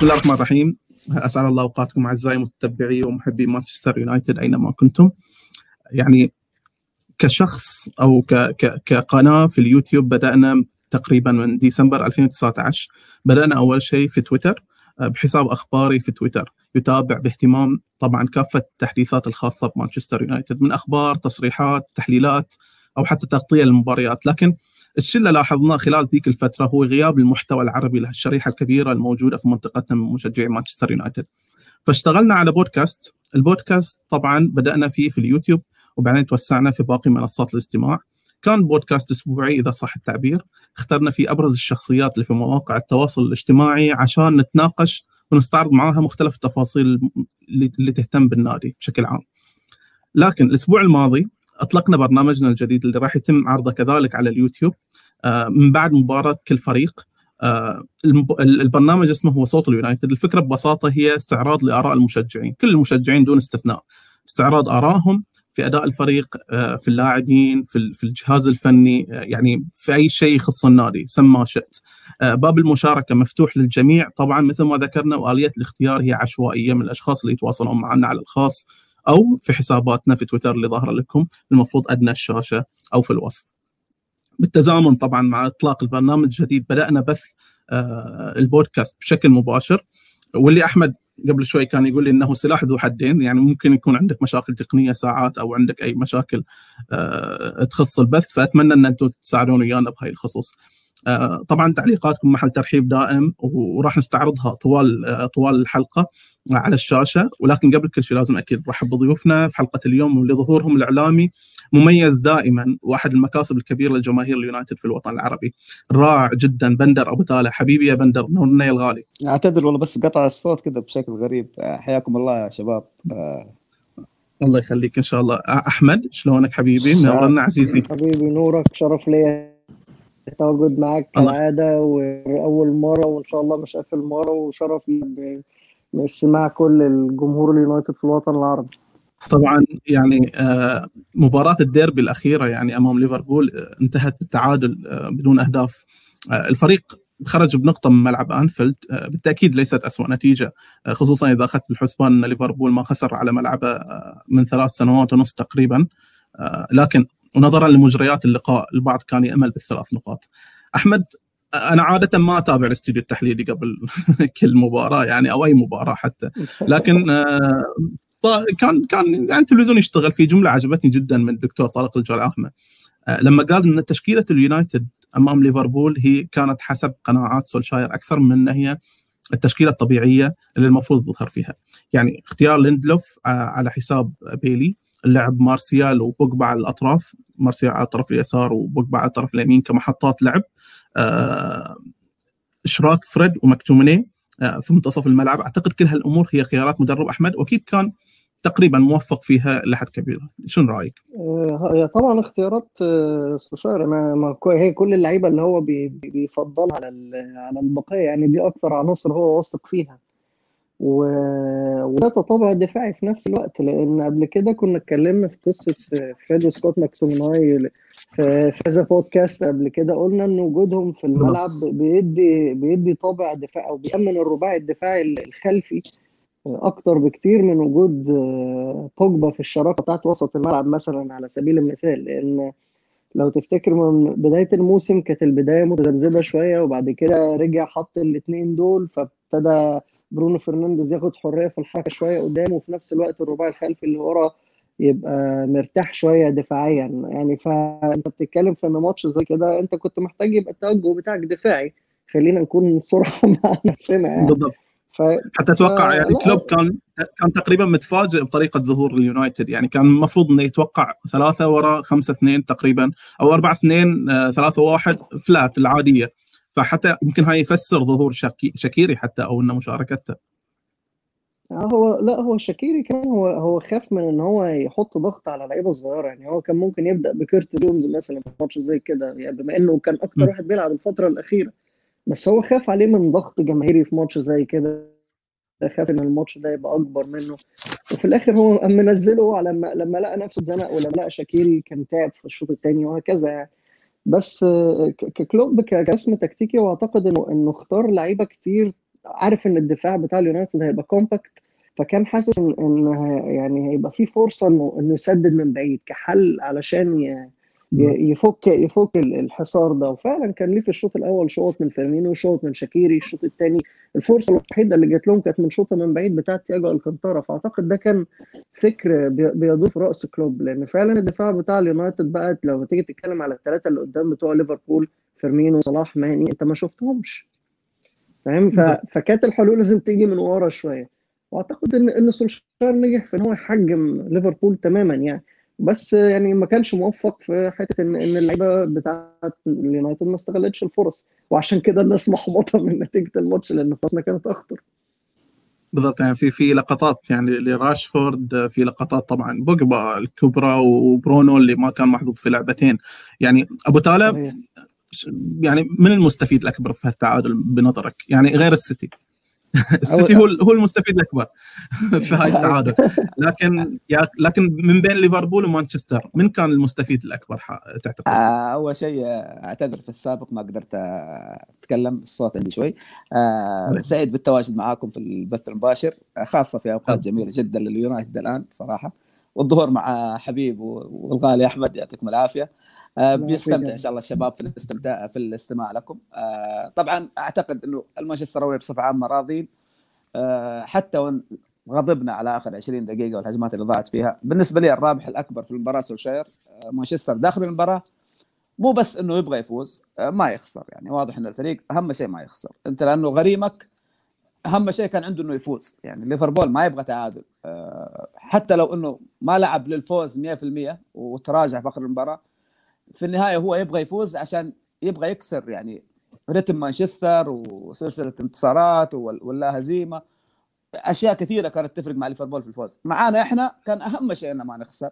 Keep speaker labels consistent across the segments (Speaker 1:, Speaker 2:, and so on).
Speaker 1: بسم الله الرحمن الرحيم. اسعد الله أوقاتكم أعزائي متتبعي ومحبي مانشستر يونايتد أينما كنتم. يعني كشخص أو ك ك كقناة في اليوتيوب بدأنا تقريبا من ديسمبر 2019 بدأنا أول شيء في تويتر بحساب أخباري في تويتر. يتابع باهتمام طبعا كافة التحديثات الخاصة بمانشستر يونايتد من أخبار تصريحات تحليلات أو حتى تغطية للمباريات. لكن الشيء اللي لاحظناه خلال ذيك الفترة هو غياب المحتوى العربي لهالشريحه الكبيرة الموجودة في منطقتنا من مشجعي مانشستر يونايتد. فاشتغلنا على بودكاست، البودكاست طبعا بدأنا فيه في اليوتيوب وبعدين توسعنا في باقي منصات الاستماع. كان بودكاست أسبوعي إذا صح التعبير، اخترنا فيه أبرز الشخصيات اللي في مواقع التواصل الاجتماعي عشان نتناقش ونستعرض معاها مختلف التفاصيل اللي تهتم بالنادي بشكل عام. لكن الأسبوع الماضي أطلقنا برنامجنا الجديد اللي راح يتم عرضه كذلك على اليوتيوب من بعد مباراة كل فريق. البرنامج اسمه هو صوت اليونايتد. الفكرة ببساطة هي استعراض لآراء المشجعين كل المشجعين دون استثناء. استعراض آرائهم في أداء الفريق في اللاعبين في الجهاز الفني يعني في أي شيء يخص النادي سم ما شئت. باب المشاركة مفتوح للجميع. طبعا مثل ما ذكرنا وآلية الاختيار هي عشوائية من الأشخاص اللي يتواصلون معنا على الخاص. أو في حساباتنا في تويتر اللي ظاهرة لكم المفروض أدنى الشاشة أو في الوصف. بالتزامن طبعا مع إطلاق البرنامج الجديد بدأنا بث البودكاست بشكل مباشر واللي أحمد قبل شوي كان يقول لي إنه سلاح ذو حدين يعني ممكن يكون عندك مشاكل تقنية ساعات أو عندك أي مشاكل تخص البث فأتمنى إن أنتم تساعدون ويانا بهاي الخصوص. طبعا تعليقاتكم محل ترحيب دائم وراح نستعرضها طوال طوال الحلقة على الشاشة. ولكن قبل كل شيء لازم أكيد نرحب بضيوفنا في حلقة اليوم واللي ظهورهم الإعلامي مميز دائما واحد المكاسب الكبيرة لجماهير اليونايتد في الوطن العربي. رائع جدا بندر أبو تاله حبيبي يا بندر نورنا يا الغالي.
Speaker 2: أعتذر والله بس قطع الصوت كذا بشكل غريب. حياكم الله يا شباب.
Speaker 1: الله يخليك إن شاء الله. أحمد شلونك حبيبي؟ نورنا عزيزي.
Speaker 3: حبيبي نورك شرف لي. التواجد معاك كالعادة وأول مرة وإن شاء الله مش آخر مرة وشرف باستماع كل الجمهور اليونايتد في الوطن العربي.
Speaker 1: طبعا يعني مباراة الديربي الأخيرة يعني أمام ليفربول انتهت بالتعادل بدون أهداف. الفريق خرج بنقطة من ملعب أنفيلد بالتأكيد ليست أسوأ نتيجة خصوصا إذا أخذت بالحسبان أن ليفربول ما خسر على ملعبه من ثلاث سنوات ونص تقريبا. لكن ونظرا لمجريات اللقاء البعض كان يأمل بالثلاث نقاط. أحمد أنا عادة ما أتابع الاستوديو التحليلي قبل كل مباراة يعني أو أي مباراة حتى. لكن كان كان يعني التلفزيون يشتغل في جملة عجبتني جدا من الدكتور طارق الجرعامه لما قال إن تشكيلة اليونايتد أمام ليفربول هي كانت حسب قناعات سولشاير أكثر من هي التشكيلة الطبيعية اللي المفروض تظهر فيها. يعني اختيار ليندلوف على حساب بيلي. اللعب مارسيال وبوجبا على الأطراف مارسيال على الطرف اليسار وبوجبا على الطرف اليمين كمحطات لعب. إشراك فريد ومكتوميني في منتصف الملعب. أعتقد كل هالأمور هي خيارات مدرب أحمد. وأكيد كان تقريبا موفق فيها لحد كبير. شنو رأيك؟
Speaker 3: هي طبعا اختيارات سولشاير ما هي كل اللعيبة اللي هو بيفضلها على على البقيه يعني دي أكثر عناصر هو واثق فيها. و... وده بطابع دفاعي في نفس الوقت لأن قبل كده كنا اتكلمنا في قصة فريد وسكوت ماكتوميناي في كذا بودكاست قبل كده قلنا إن وجودهم في الملعب بيدي بيدي طابع دفاع أو بيأمن الرباعي الدفاعي الخلفي أكتر بكتير من وجود بوجبا في الشراكة بتاعت وسط الملعب مثلا على سبيل المثال لأن لو تفتكر من بداية الموسم كانت البداية متذبذبة شوية وبعد كده رجع حط الاثنين دول فابتدى برونو فرنانديز ياخد حرية في الحركة شوية قدام وفي نفس الوقت الرباعي الخلفي اللي ورا يبقى مرتاح شوية دفاعيا. يعني فأنت بتتكلم في إن ماتش زي كده أنت كنت محتاج يبقى التوجه بتاعك دفاعي. خلينا نكون صراحة مع نفسنا يعني.
Speaker 1: بالضبط. ف... حتى أتوقع يعني كلوب كان كان تقريبا متفاجئ بطريقة ظهور اليونايتد. يعني كان المفروض إنه يتوقع ثلاثة ورا خمسة اثنين تقريبا أو أربعة اثنين ثلاثة واحد فلات العادية. فحتى يمكن هاي يفسر ظهور شاكي... شاكيري حتى أو إنه مشاركته.
Speaker 3: هو لا هو شاكيري كمان هو هو خاف من إن هو يحط ضغط على لعيبة صغيرة. يعني هو كان ممكن يبدأ بكيرت جونز مثلا في ماتش زي كده يعني بما إنه كان أكتر واحد بيلعب الفترة الأخيرة. بس هو خاف عليه من ضغط جماهيري في ماتش زي كده. خاف إن الماتش ده يبقى أكبر منه. وفي الآخر هو قام منزله على لما لما لقى نفسه اتزنق ولما لقى شاكيري كان تعب في الشوط الثاني وهكذا يعني. بس ككلوب كرسم تكتيكي واعتقد إنه إنه اختار لعيبة كتير عارف إن الدفاع بتاع اليونايتد هيبقى compact فكان حاسس إن يعني هيبقى في فرصة إنه إنه يسدد من بعيد كحل علشان يفك يفك ال- الحصار ده. وفعلا كان ليه في الشوط الأول شوطة من فيرمينو شوطة من شاكيري الشوط الثاني الفرصة الوحيدة اللي جات لهم كانت من شوطه من بعيد بتاعة تياجو ألكانتارا. فأعتقد ده كان فكر بي- بيضيف رأس كلوب. لأن فعلا الدفاع بتاع اليونايتد بقى لو تيجي تتكلم على الثلاثة اللي قدام بتوع ليفربول فيرمينو صلاح ماني أنت ما شفتهمش. فاهم. فكانت الحلول لازم تيجي من ورا شوية. وأعتقد ان إن سولشار نجح في إن هو يحجم ليفربول تماما يعني. بس يعني ما كانش موفق في حتة ان إن اللعيبة بتاعت اليونايتد ما استغلتش الفرص. وعشان كده الناس محبطة من نتيجة الماتش لأن فرصنا كانت أخطر.
Speaker 1: بالضبط يعني في في لقطات يعني لراشفورد في لقطات طبعا بوجبا الكبرى وبرونو اللي ما كان محظوظ في لعبتين. يعني أبو تالا. يعني من المستفيد الاكبر في التعادل بنظرك؟ يعني غير السيتي. السيتي هو هو المستفيد الأكبر في هاي التعادل لكن لكن من بين ليفربول ومانشستر من كان المستفيد الأكبر تعتقد؟
Speaker 2: آه، أول شيء آه، أعتذر في السابق ما قدرت آه، أتكلم الصوت عندي شوي آه،
Speaker 1: طيب.
Speaker 2: سعيد بالتواجد معاكم في البث المباشر خاصة في أوقات
Speaker 1: طيب.
Speaker 2: جميلة جدا لليونايتد الآن صراحة والظهور مع حبيب و- والغالي أحمد يعطيكم
Speaker 3: العافية
Speaker 2: بيستمتع
Speaker 3: يعافيك.
Speaker 2: ان شاء الله الشباب في الاستمتاع في الاستماع لكم. آه، طبعا أعتقد إنه المانشستراويه بصفة عامة راضين. آه، حتى وإن غضبنا على آخر 20 دقيقة والهجمات اللي ضاعت فيها. بالنسبة لي الرابح الأكبر في المباراة سولشاير آه، مانشستر داخل المباراة. مو بس إنه يبغى يفوز آه، ما يخسر يعني. واضح ان الفريق أهم شيء ما يخسر. أنت لأنه غريمك أهم شيء كان عنده إنه يفوز. يعني ليفربول ما يبغى تعادل. آه، حتى لو إنه ما لعب للفوز 100% وتراجع في آخر المباراة في النهاية هو يبغى يفوز عشان يبغى يكسر يعني رتم مانشستر وسلسلة انتصارات واللا هزيمة. أشياء كثيرة كانت تفرق مع ليفربول في الفوز. معانا إحنا كان أهم شيء ان ما نخسر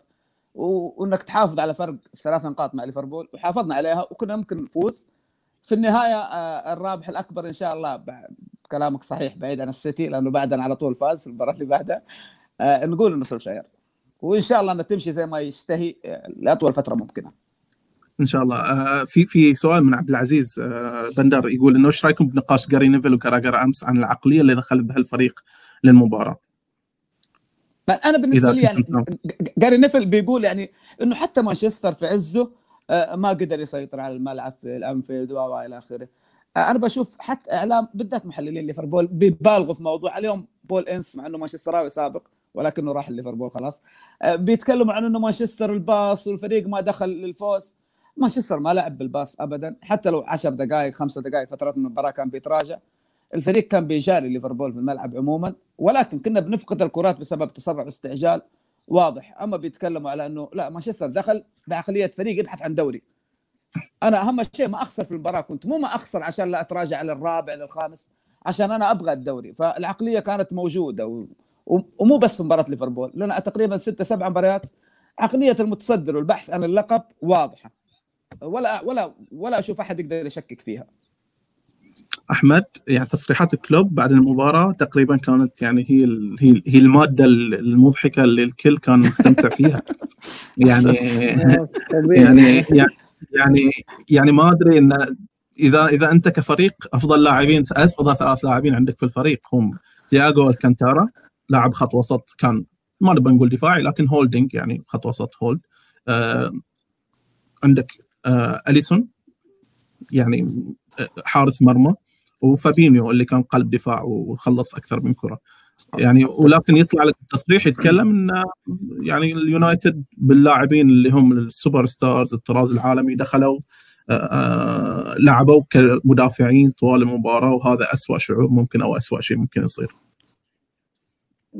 Speaker 2: وإنك تحافظ على فرق ثلاث نقاط مع ليفربول. وحافظنا عليها وكنا ممكن نفوز. في النهاية آه، الرابح الأكبر إن شاء الله كلامك صحيح بعيد عن السيتي لأنه بعدنا على طول فاز المباراة اللي بعدها. آه، نقول إنه سولشاير. وإن شاء الله إنها تمشي زي ما يشتهي آه، لأطول فترة ممكنة.
Speaker 1: إن شاء الله. آه، في في سؤال من عبد العزيز آه، بندر يقول إنه إيش رأيكم بنقاش جاري نيفل وكاراجر امس عن العقلية اللي دخلت بها الفريق للمباراه؟
Speaker 2: أنا
Speaker 1: بالنسبة
Speaker 2: لي يعني جاري نيفل بيقول يعني إنه حتى مانشستر في عزه آه، ما قدر يسيطر على الملعب في الأنفيلد والى آخره. أنا بشوف حتى إعلام بالذات محللين ليفربول بيبالغوا في موضوع اليوم بول إنس مع إنه مانشستراوي سابق ولكنه راح ليفربول خلاص بيتكلموا عن إنه مانشستر الباص والفريق ما دخل للفوز. مانشستر ما لعب بالباص ابدا. حتى لو 10 دقائق خمسة دقائق فترات من المباراة كان بيتراجع. الفريق كان بيجاري ليفربول في الملعب عموما. ولكن كنا بنفقد الكرات بسبب تسرع واستعجال واضح. أما بيتكلموا على إنه لا مانشستر دخل بعقلية فريق يبحث عن دوري. أنا أهم شيء ما أخسر في المباراة كنت مو ما أخسر عشان لا أتراجع للرابع للخامس عشان أنا أبغى الدوري. فالعقلية كانت موجودة. و- ومو بس مباراة ليفربول. لنا تقريبا ستة سبع مباريات عقلية المتصدر والبحث عن اللقب واضحة. ولا ولا ولا أشوف أحد يقدر يشكك فيها.
Speaker 1: أحمد يعني تصريحات كلوب بعد المباراة تقريبا كانت يعني هي هي هي المادة المضحكة اللي الكل كان مستمتع فيها. يعني
Speaker 3: طبيعي.
Speaker 1: يعني يعني يعني ما أدري إن إذا إذا أنت كفريق أفضل لاعبين أفضل ثلاث لاعبين عندك في الفريق هم تياغو ألكانتارا لاعب خط وسط كان ما نبغى نقول دفاعي لكن holding يعني خط وسط hold. آه عندك أليسون يعني آه، حارس مرمى وفابينيو اللي كان قلب دفاع وخلص أكثر من كرة. يعني ولكن يطلع لك التصريح يتكلم إن يعني اليونايتد باللاعبين اللي هم ال superstars الطراز العالمي دخلوا آه، آه، لعبوا كمدافعين طوال المباراة وهذا أسوأ شعور ممكن أو أسوأ شيء ممكن يصير.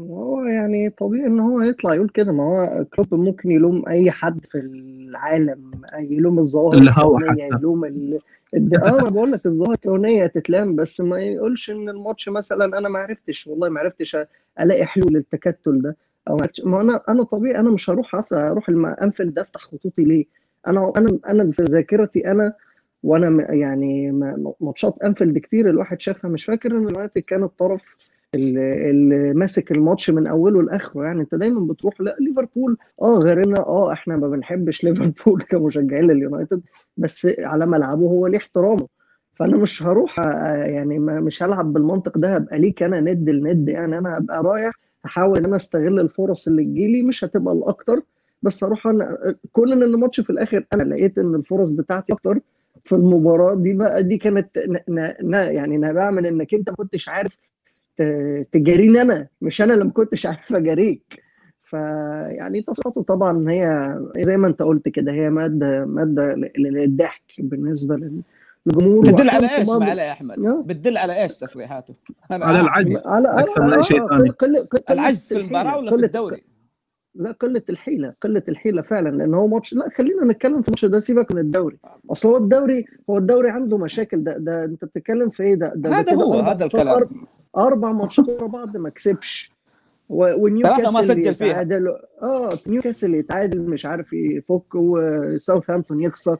Speaker 3: هو يعني طبيعي إن هو يطلع يقول كده ما هو كلوب ممكن يلوم أي حد في العالم يلوم الظواهر
Speaker 1: الهوا
Speaker 3: الكونية
Speaker 1: حتى.
Speaker 3: يلوم ال... الد- آه أنا بقول لك الظواهر الكونية تتلام بس ما يقولش إن الماتش مثلا أنا ما عرفتش والله ما عرفتش ألاقي حلول للتكتل ده أو ما أنا أنا طبيعي أنا مش هروح أروح الم- أنفيلد أفتح خطوطي ليه؟ أنا أنا أنا في ذاكرتي أنا وأنا يعني ماتشات أنفيلد كتير. الواحد شافها مش فاكر إن اليونايتد كان الطرف اللي ماسك الماتش من أوله لآخره. يعني أنت دايما بتروح لأ ليفربول. آه غيرنا. آه إحنا ما بنحبش ليفربول كمشجعين لليونايتد بس على ملعبه هو ليه احترامه. فأنا مش هروح يعني مش هلعب بالمنطق ده. هبقى ليك أنا ند لند. يعني أنا هبقى رايح أحاول إن أنا أستغل الفرص اللي تجيلي. مش هتبقى الأكتر بس أروح أنا كون إن الماتش في الآخر أنا لقيت إن الفرص بتاعتي أكتر في المباراة دي بقى دي كانت ن... ن... يعني نابعه من إنك أنت ما كنتش عارف تجاريني أنا مش أنا اللي ما كنتش عارف أجاريك فيعني تصرفاته طبعا هي زي ما أنت قلت كده هي مادة مادة للضحك بالنسبة للجمهور
Speaker 2: بتدل على إيش معلي يا أحمد؟ بتدل على إيش تصريحاته؟
Speaker 1: على العجز على أكثر من أي شيء ثاني
Speaker 2: العجز في المباراة ولا في الدوري؟
Speaker 3: لا قلة الحيلة قلة الحيلة فعلا لأن هو ماتش لا خلينا نتكلم في الماتش ده سيبك من الدوري. أصل هو الدوري هو الدوري عنده مشاكل. ده ده أنت بتتكلم في إيه؟ ده ده
Speaker 2: هذا هو هذا الكلام.
Speaker 3: أربع ماتشات ورا بعض ما كسبش.
Speaker 2: ونيوكاسل ما سجل فيها.
Speaker 3: يتعادل. آه نيوكاسل يتعادل مش عارف يفك وساوثهامبتون يخسر.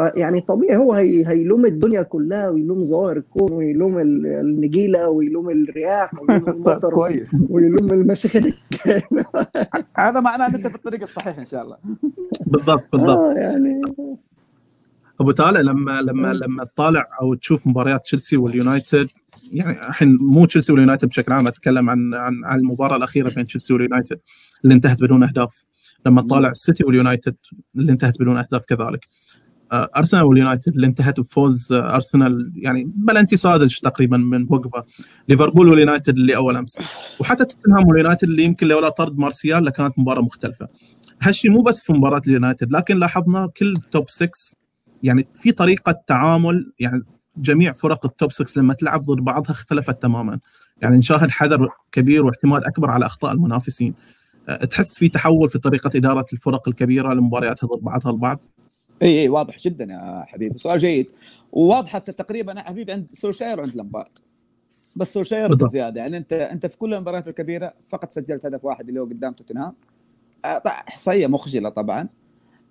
Speaker 3: فيعني طبيعي هو هي هيلوم الدنيا كلها ويلوم ظواهر الكون ويلوم النجيلة ويلوم الرياح ويلوم المطر
Speaker 2: كويس.
Speaker 3: ويلوم المسخه
Speaker 2: هذا معناه إن أنت في الطريق الصحيح إن شاء الله.
Speaker 1: بالضبط بالضبط.
Speaker 3: آه يعني.
Speaker 1: أبو طالع لما لما لما تطالع أو تشوف مباريات تشيلسي واليونايتد يعني الحين مو تشيلسي واليونايتد بشكل عام أتكلم عن عن عن المباراة الأخيرة بين تشيلسي واليونايتد اللي انتهت بدون أهداف. لما تطالع السيتي واليونايتد اللي انتهت بدون أهداف كذلك. ارسنال واليونايتد اللي انتهت بفوز ارسنال يعني بلنتي ساذج تقريبا من بوجبا. ليفربول واليونايتد اللي أول أمس. وحتى توتنهام واليونايتد اللي يمكن لولا طرد مارسيال لكانت مباراة مختلفة. هالشيء مو بس في مباراة اليونايتد لكن لاحظنا كل top 6 يعني في طريقة تعامل يعني جميع فرق ال top 6 لما تلعب ضد بعضها اختلفت تماما. يعني نشاهد حذر كبير واحتمال أكبر على أخطاء المنافسين. تحس في تحول في طريقة إدارة الفرق الكبيرة لمبارياتها ضد بعضها البعض.
Speaker 2: إي إي واضح جدا يا حبيبي سؤال جيد. وواضحه تقريبا يا حبيبي عند سولشاير وعند لامبارد بس سولشاير بزيادة يعني أنت أنت في كل المباريات الكبيرة فقط سجلت هدف واحد اللي هو قدام توتنهام. إحصائية مخجلة طبعا.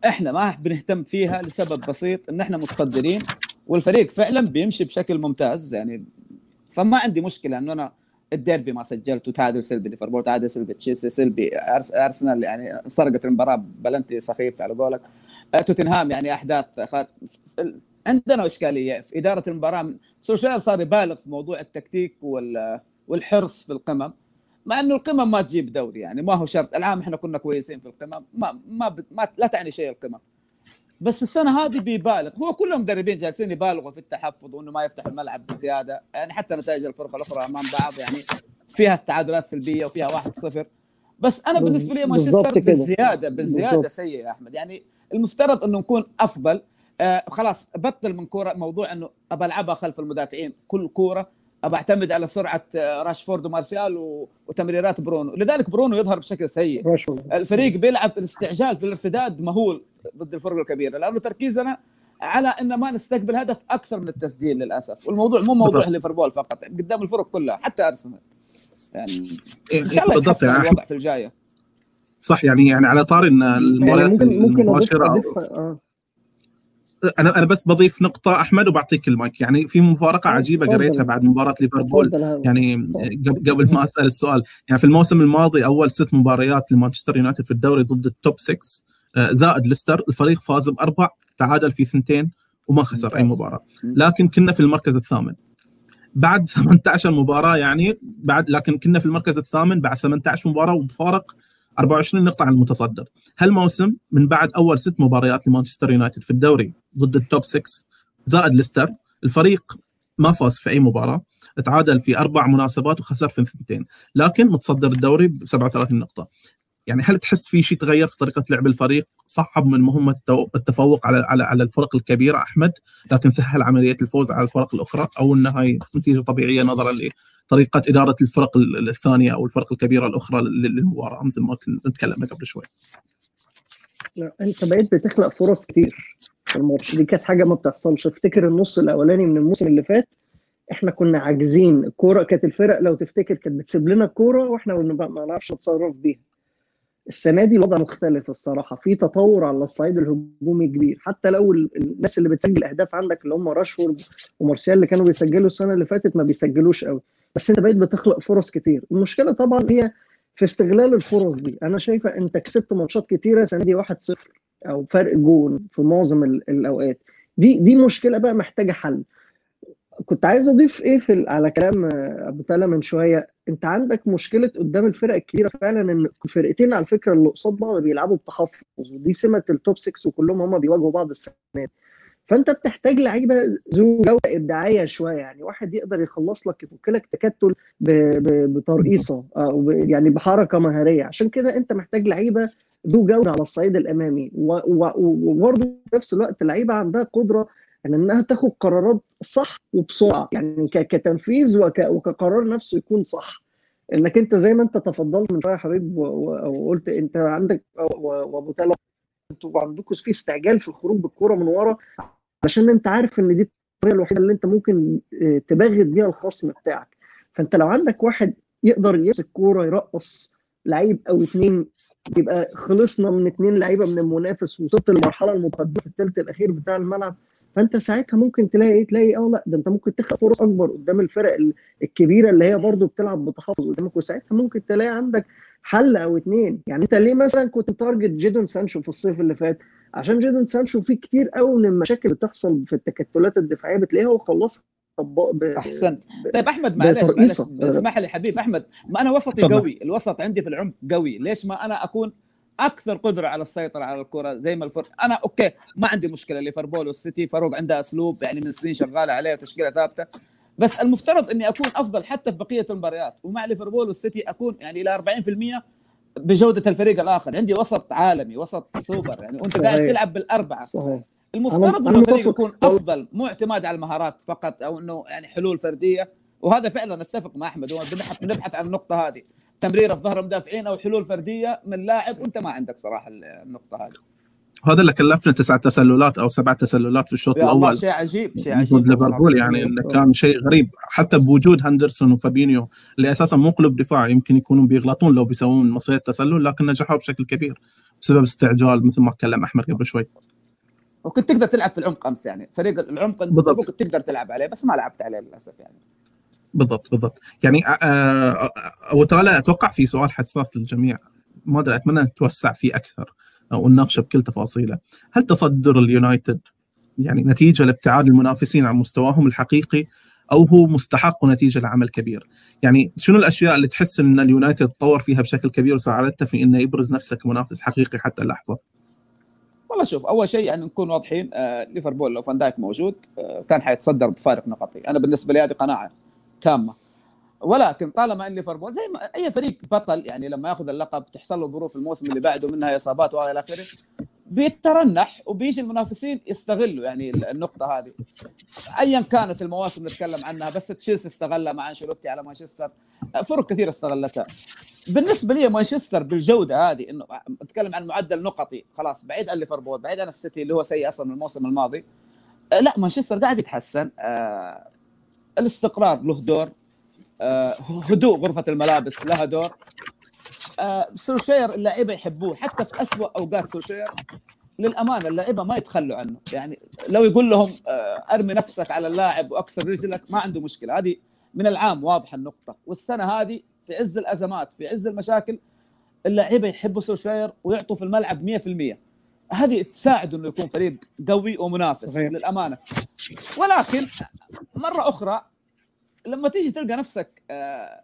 Speaker 2: إحنا ما بنهتم فيها لسبب بسيط إن إحنا متصدرين والفريق فعلا بيمشي بشكل ممتاز يعني فما عندي مشكلة إنه أنا الديربي ما سجلت وتعادل سلبي ليفربول تعادل سلبي تشيلسي سلبي أرسنال يعني سرقت المباراة بلنتي سخيف على قولك. توتنهام يعني أحداث عندنا إشكالية في إدارة المباراة. سولشاير صار يبالغ في موضوع التكتيك والحرص في القمم. مع إنه القمم ما تجيب دوري يعني ما هو شرط. العام إحنا كنا كويسين في القمم ما ما, ما لا تعني شيء القمم. بس السنة هذه بيبالغ. هو كلهم مدربين جالسين يبالغوا في التحفظ وإنه ما يفتح الملعب بزيادة. يعني حتى نتائج الفرق الأخرى أمام بعض يعني فيها تعادلات سلبية وفيها 1-0 بس أنا بالنسبة لي مانشستر بالزياده بالزياده سيء يا أحمد. يعني المفترض إنه نكون أفضل. آه خلاص بطل من كورة. موضوع إنه أبى ألعبها خلف المدافعين. كل كورة أبى أعتمد على سرعة راشفورد ومارسيال وتمريرات برونو. لذلك برونو يظهر بشكل سيء. الفريق بيلعب الاستعجال في الارتداد مهول ضد الفرق الكبيرة لأنه تركيزنا على إن ما نستقبل هدف أكثر من التسجيل للأسف. والموضوع مو موضوع ليفربول فقط قدام الفرق كلها حتى أرسنال. يعني إن شاء الله يتحسن الوضع في الجاية.
Speaker 1: صح يعني يعني على طار إن المباريات يعني ممكن ممكن المباشرة آه. أنا أنا بس بضيف نقطة أحمد وبعطيك المايك. يعني في مفارقة عجيبة قريتها بعد مباراة ليفربول. يعني قبل ما أسأل السؤال يعني في الموسم الماضي أول ست مباريات لمانشستر يونايتد في الدوري ضد ال top 6 زائد ليستر. الفريق فاز بأربع تعادل في ثنتين وما خسر أي مباراة. لكن كنا في المركز الثامن. بعد 18 مباراة يعني بعد لكن كنا في المركز الثامن بعد 18 مباراة وبفارق 24 نقطة عن المتصدر. هالموسم من بعد أول ست مباريات لمانشستر يونايتد في الدوري ضد التوب 6 زائد ليستر. الفريق ما فاز في أي مباراة تعادل في أربع مناسبات وخسر في اثنتين لكن متصدر الدوري ب 37 نقطة. يعني هل تحس في شيء تغير في طريقة لعب الفريق؟ صعب من مهمة التفوق على على على الفرق الكبيرة أحمد لكن سهل عملية الفوز على الفرق الأخرى أو إنها هي نتيجة طبيعية نظرا لطريقة إدارة الفرق الثانية أو الفرق الكبيرة الأخرى للمباراة؟ مثل ما تكلمنا قبل شوي.
Speaker 3: لا أنت بقيت بتخلق فرص كتير في الماتش. دي كانت حاجة ما بتحصلش. افتكر النص الأولاني من الموسم اللي فات إحنا كنا عاجزين. الكوره كانت الفرق لو تفتكر كانت بتسيب لنا الكورة وإحنا ما نعرفش نتصرف بيها. السنة دي الوضع مختلف الصراحة. في تطور على الصعيد الهجومي كبير. حتى لو الناس اللي بتسجل اهداف عندك اللي هم راشفورد ومارسيال اللي كانوا بيسجلوا السنة اللي فاتت ما بيسجلوش قوي. بس انت بقيت بتخلق فرص كتير. المشكلة طبعا هي في استغلال الفرص دي. أنا شايفه أنت كسبت ماتشات كتيرة السنة دي 1-0 أو فرق جون في معظم الأوقات. دي دي مشكلة بقى محتاجة حل. كنت عايز أضيف إيه في على كلام أبو تالا من شوية. أنت عندك مشكلة قدام الفرق الكبيرة فعلا إن الفرقتين على فكرة اللي قصاد بعض بيلعبوا بتحفظ ودي سمة التوب 6 وكلهم هم بيواجهوا بعض السنة. فأنت بتحتاج لعيبة ذو جودة إبداعية شوية يعني واحد يقدر يخلص لك يفك لك تكتل بترقيصة أو يعني بحركة مهارية. عشان كده أنت محتاج لعيبة ذو جودة على الصعيد الأمامي. وبرضه في نفس الوقت لعيبة عندها قدرة ان إنها تاخد قرارات صح وبسرعة يعني كتنفيذ وكقرار نفسه يكون صح. إنك أنت زي ما أنت تفضلت من شوية يا حبيب وقلت أنت عندك وأبو تلا أنتوا عندكم في استعجال في الخروج بالكورة من ورا عشان أنت عارف إن دي الطريقة الوحيدة اللي أنت ممكن آه، تبغت بيها الخصم بتاعك. فأنت لو عندك واحد يقدر يمسك كورة يرقص لعيب أو اثنين يبقى خلصنا من اثنين لعيبة من المنافس وصلت للمرحلة المتقدمة في الثلث الأخير بتاع الملعب. فانت ساعتها ممكن تلاقي إيه؟ تلاقي آه لا ده انت ممكن تخلق فرص أكبر قدام الفرق الكبيرة اللي هي برضو بتلعب بتحفظ قدامك وساعتها ممكن تلاقي عندك حل أو اتنين. يعني أنت ليه مثلا كنت مت target جيدون سانشو في الصيف اللي فات؟ عشان جيدون سانشو في كتير قوي من المشاكل اللي بتحصل في التكتلات الدفاعية بتلاقيها هو خلص
Speaker 2: ب... أحسنت. طيب أحمد معلش معلش. اسمح لي حبيب أحمد ما أنا وسطي. قوي الوسط عندي في العمق قوي. ليش ما أنا أكون أكثر قدرة على السيطرة على الكرة زي ما الفرق. أنا okay ما عندي مشكلة ليفربول والسيتي فارق عنده أسلوب يعني من سنين شغالة عليه وتشكيلة ثابتة. بس المفترض إني أكون أفضل حتى في بقية المباريات. ومع ليفربول والسيتي أكون يعني إلى 40% بجودة الفريق الآخر. عندي وسط عالمي وسط سوبر يعني وأنت قاعد تلعب بالأربعة. صحيح. المفترض إنه الفريق يكون أفضل مو اعتماد على المهارات فقط أو إنه يعني حلول فردية. وهذا فعلا أتفق مع أحمد بنبحث بنبحث عن النقطة هذه. تمريرة في ظهر مدافعين أو حلول فردية من لاعب وأنت ما عندك صراحة النقطة هذه.
Speaker 1: وهذا اللي كلفنا تسع تسللات أو سبع تسللات في الشوط الأول.
Speaker 2: شيء عجيب شيء عجيب.
Speaker 1: ليفربول يعني إنه كان شيء غريب. حتى بوجود هندرسون وفابينيو اللي أساسا مو قلوب دفاع يمكن يكونوا بيغلطون لو بيسوون مصير تسلل لكن نجحوا بشكل كبير بسبب استعجال مثل ما تكلم أحمد قبل شوي.
Speaker 2: وكنت تقدر تلعب في العمق أمس يعني. فريق العمق بالضبط. تقدر تلعب عليه بس ما لعبت عليه للأسف يعني.
Speaker 1: بالضبط بالضبط. يعني تالا أتوقع في سؤال حساس للجميع. ما أدري أتمنى نتوسع فيه أكثر ونناقشه بكل تفاصيله. هل تصدر اليونايتد يعني نتيجة لابتعاد المنافسين عن مستواهم الحقيقي أو هو مستحق ونتيجه لعمل كبير؟ يعني شنو الأشياء اللي تحس إن اليونايتد تطور فيها بشكل كبير وساعدته في انه يبرز نفسه كمنافس حقيقي حتى اللحظة؟
Speaker 2: والله شوف أول شيء يعني نكون واضحين آه ليفربول لو فان دايك موجود آه كان حيتصدر بفارق نقطي. أنا بالنسبة لي هذه قناعة. تامة. ولكن طالما إن ليفربول زي ما أي فريق بطل يعني لما يأخذ اللقب تحصل له ظروف الموسم اللي بعده منها إصابات وإلى آخره بيترنح وبيجي المنافسين يستغلوا يعني النقطة هذه. ايا كانت المواسم نتكلم عنها بس تشيلسي استغلها مع أنشيلوتي على مانشستر. فرق كثيره استغلتها. بالنسبة لي مانشستر بالجودة هذه إنه نتكلم عن معدل نقطي خلاص بعيد عن ليفربول بعيد عن السيتي اللي هو سيء أصلا الموسم الماضي. لا مانشستر قاعد يتحسن. آه الاستقرار له دور آه، هدوء غرفة الملابس لها دور. آه، سولشاير اللعيبة يحبوه حتى في اسوء أوقات سولشاير للأمانة اللعيبة ما يتخلوا عنه. يعني لو يقول لهم آه، أرمي نفسك على اللاعب وأكسر رجلك ما عنده مشكلة. هذه من العام واضحة النقطة. والسنة هذه في عز الأزمات في عز المشاكل اللعيبة يحبوا سوشير ويعطوا في الملعب 100% هذه تساعد إنه يكون فريق قوي ومنافس صحيح. للأمانة. ولكن مرة أخرى لما تيجي تلقى نفسك آه،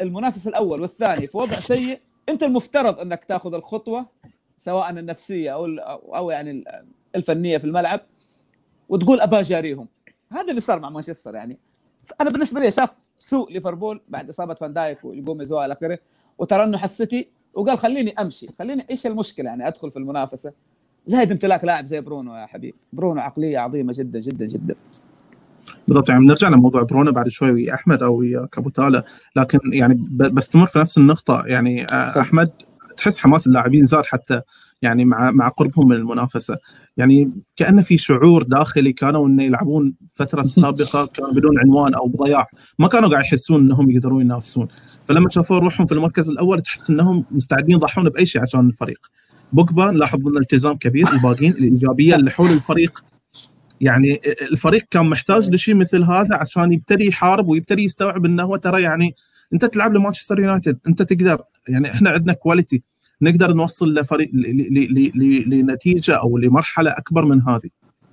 Speaker 2: المنافس الأول والثاني في وضع سيء أنت المفترض إنك تاخذ الخطوة سواء النفسية أو أو يعني الفنية في الملعب وتقول ابى اجاريهم هذا اللي صار مع مانشستر يعني. أنا بالنسبة لي شاف سوء ليفربول بعد إصابة فان دايك وجوميز وإلى آخره وترنح السيتي وقال خليني أمشي خليني إيش المشكلة يعني أدخل في المنافسة؟ زايد امتلاك لاعب زي برونو يا حبيبي برونو عقلية عظيمة جدا جدا جدا.
Speaker 1: بالضبط يعني بنرجع لموضوع برونو بعد شوي ويا أحمد أو ويا ابو تالا لكن يعني بستمر في نفس النقطة. يعني آه، أحمد تحس حماس اللاعبين زاد حتى يعني مع مع قربهم من المنافسة. يعني كانه في شعور داخلي كانوا إنه يلعبون الفترة السابقه كانوا بدون عنوان أو بضياع ما كانوا قاعد يحسون إنهم يقدرون ينافسون. فلما شافوا روحهم في المركز الأول تحس إنهم مستعدين يضحون بأي شيء عشان الفريق. بوجبا نلاحظ منه التزام كبير الباقيين الإيجابية اللي حول الفريق. يعني الفريق كان محتاج لشيء مثل هذا عشان يبتدي يحارب ويبتدي يستوعب إنه هو ترى يعني أنت تلعب لمانشستر يونايتد أنت تقدر. يعني إحنا عندنا quality نقدر نوصل لفريق لنتيجة أو لمرحلة أكبر من هذه.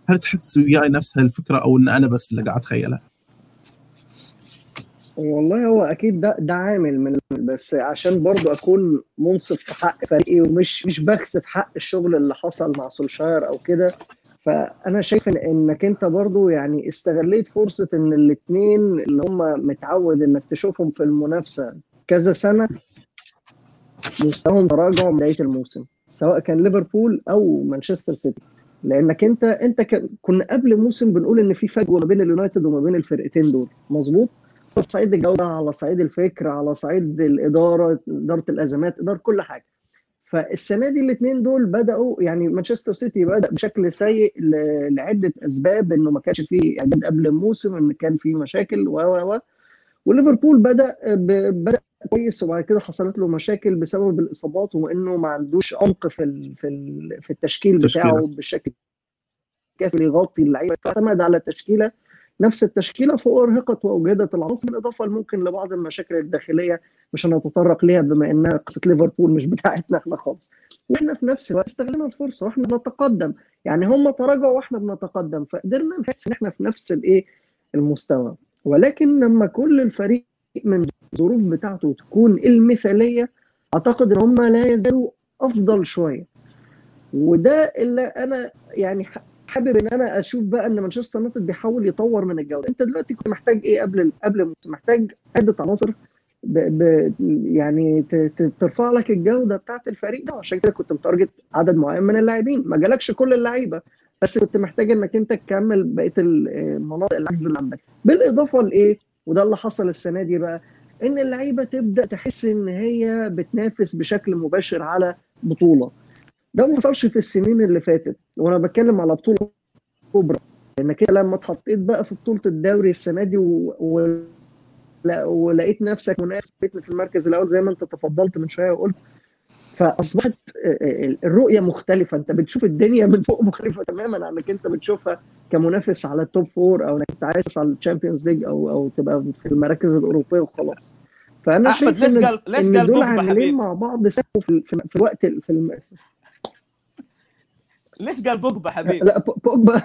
Speaker 1: هل تحس وياي نفس هالفكرة أو إن أنا بس اللي قاعد أتخيلها؟
Speaker 3: والله هو أكيد ده ده عامل من بس عشان برضو أكون منصف في حق فريقي ومش مش بخسف حق الشغل اللي حصل مع سولشاير أو كده. فأنا شايف إن إنك أنت برضو يعني استغليت فرصة إن الاثنين اللي هم متعود إنك تشوفهم في المنافسة كذا سنة. مستواهم تراجع بداية الموسم سواء كان ليفربول أو مانشستر سيتي. لأنك أنت أنت كنا قبل الموسم بنقول إن في فجوة ما بين اليونايتد وما بين الفرقتين دول. مظبوط؟ على صعيد الجودة على صعيد الفكر على صعيد الإدارة إدارة الأزمات إدارة كل حاجة. فالسنة دي الاثنين دول بدأوا يعني مانشستر سيتي بدأ بشكل سيء لعدة أسباب إنه ما كانش فيه إعداد قبل الموسم إن كان في مشاكل و و وليفربول بدأ بدأ كويس وبعد كده حصلت له مشاكل بسبب الإصابات وإنه ما عندوش عمق في ال في ال في التشكيل بتاعه بالشكل كافي يغطي اللعيبة. فاعتمد على تشكيله نفس التشكيلة فارهقت وأوجدت العناصر بالإضافة ممكن لبعض المشاكل الداخلية مش هنتطرق ليها بما انها قصة ليفربول مش بتاعتنا إحنا خالص. وإحنا في نفس الوقت استغلنا الفرصة وإحنا بنتقدم. يعني هم تراجعوا وإحنا بنتقدم فقدرنا نحس إن إحنا في نفس الإيه المستوى. ولكن لما كل الفريق من الظروف بتاعته تكون المثالية أعتقد إن هم لا يزالوا أفضل شوية. وده اللي أنا يعني حابب إن أنا أشوف بقى إن مانشستر يونايتد بيحاول يطور من الجودة. أنت دلوقتي كنت محتاج إيه قبل قبل محتاج عده عناصر ب... ب... يعني. ترفع لك الجودة بتاعت الفريق ده. عشان كده كنت متارجت عدد معين من اللاعبين. ما جالكش كل اللعيبة بس كنت محتاج إنك أنت تكمل بقية المناطق العجز اللي عندك بالإضافة لإيه؟ وده اللي حصل السنة دي بقى إن اللعيبة تبدأ تحس إن هي بتنافس بشكل مباشر على بطولة. ده ما حصلش في السنين اللي فاتت. وأنا بتكلم على بطولة كبرى كده لما اتحطيت بقى في بطولة الدوري السنة دي و... و... ولقيت نفسك منافس في المركز الأول زي ما أنت تفضلت من شوية وقلت. فأصبحت الرؤية مختلفة. أنت بتشوف الدنيا من فوق مختلفة تماما عن إنك أنت بتشوفها كمنافس على ال top four أو إنك أنت عايز على ال Champions League أو أو تبقى في المراكز الأوروبية وخلاص. فأنا
Speaker 2: أحمد
Speaker 3: شايف
Speaker 2: ليش قال
Speaker 3: دول عاملين مع بعض ساهموا في, في, في الوقت في.
Speaker 2: ليش قال بوجبا حبيب
Speaker 3: لا بوجبا.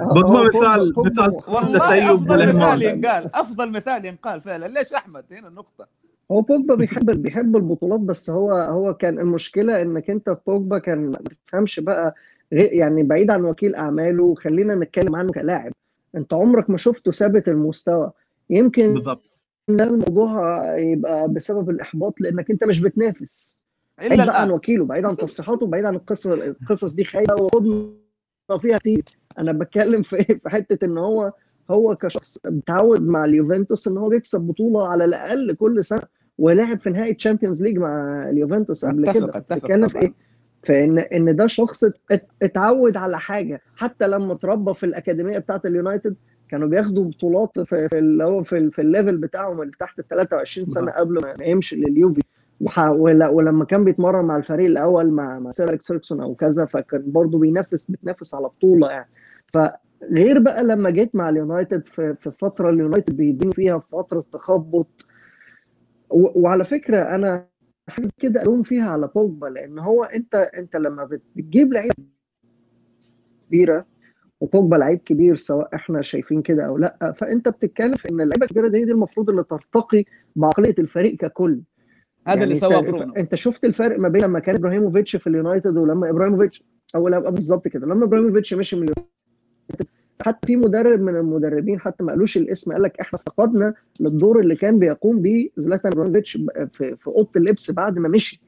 Speaker 1: بوجبا مثال مثال
Speaker 2: والله أفضل مثال ينقال أفضل مثال ينقال فعلا. ليش أحمد؟ هنا النقطة.
Speaker 3: هو بوجبا بيحب بيحب البطولات بس هو هو كان المشكلة إنك أنت في بوجبا كان ما تفهمش بقى غير يعني بعيد عن وكيل أعماله. خلينا نتكلم عنه كلاعب. أنت عمرك ما شفته ثابت المستوى. يمكن
Speaker 1: بالضبط.
Speaker 3: ده الموضوع يبقى بسبب الإحباط لأنك أنت مش بتنافس.
Speaker 2: إلا
Speaker 3: بقى عن وكيله بعيد عن تصريحاته بعيد عن القصص القصص دي. خايبه وخدنا فيها كتير أنا بتكلم في إيه؟ في حتة إن هو هو كشخص متعود مع اليوفنتوس إن هو بيكسب بطولة على الأقل كل سنة ولعب في نهائي Champions League مع اليوفنتوس قبل كده. بتتكلم في إيه؟ فإن إن ده شخص ات- اتعود على حاجة. حتى لما اتربى في الأكاديمية بتاعه اليونايتد كانوا بياخدوا بطولات في, اللي هو في, في ال level بتاعهم اللي تحت ال 23
Speaker 1: سنة.
Speaker 3: قبل ما يمشي لليوفي. ولما كان بيتمرن مع الفريق الأول مع مع سير اليكس فيرجسون أو كذا فكان برضه بينافس بتنافس على بطولة يعني. فغير بقى لما جيت مع اليونايتد في في فترة اليونايتد بيديني فيها فترة تخبط. وعلى فكرة أنا حاجة كده الوم فيها على بوجبا لأن هو أنت أنت لما بت- بتجيب لعيبة كبيرة وبوجبا لعيب كبير سواء إحنا شايفين كده أو لأ فأنت بتتكلم في إن اللعيبة الكبيرة دي, دي المفروض اللي ترتقي بعقلية الفريق ككل.
Speaker 2: هذا اللي
Speaker 3: يعني
Speaker 2: سواه
Speaker 3: انت
Speaker 2: برونو.
Speaker 3: انت شفت الفرق ما بين لما كان إبراهيموفيتش في اليونايتد ولما ابراهيموفيتش أو لا بالظبط كده. لما إبراهيموفيتش مشي من اليونايتد حتى في مدرب من المدربين حتى ما قالوش الاسم قال لك إحنا فقدنا للدور اللي كان بيقوم به زلاتان إبراهيموفيتش في, في أوضة اللبس بعد ما مشي.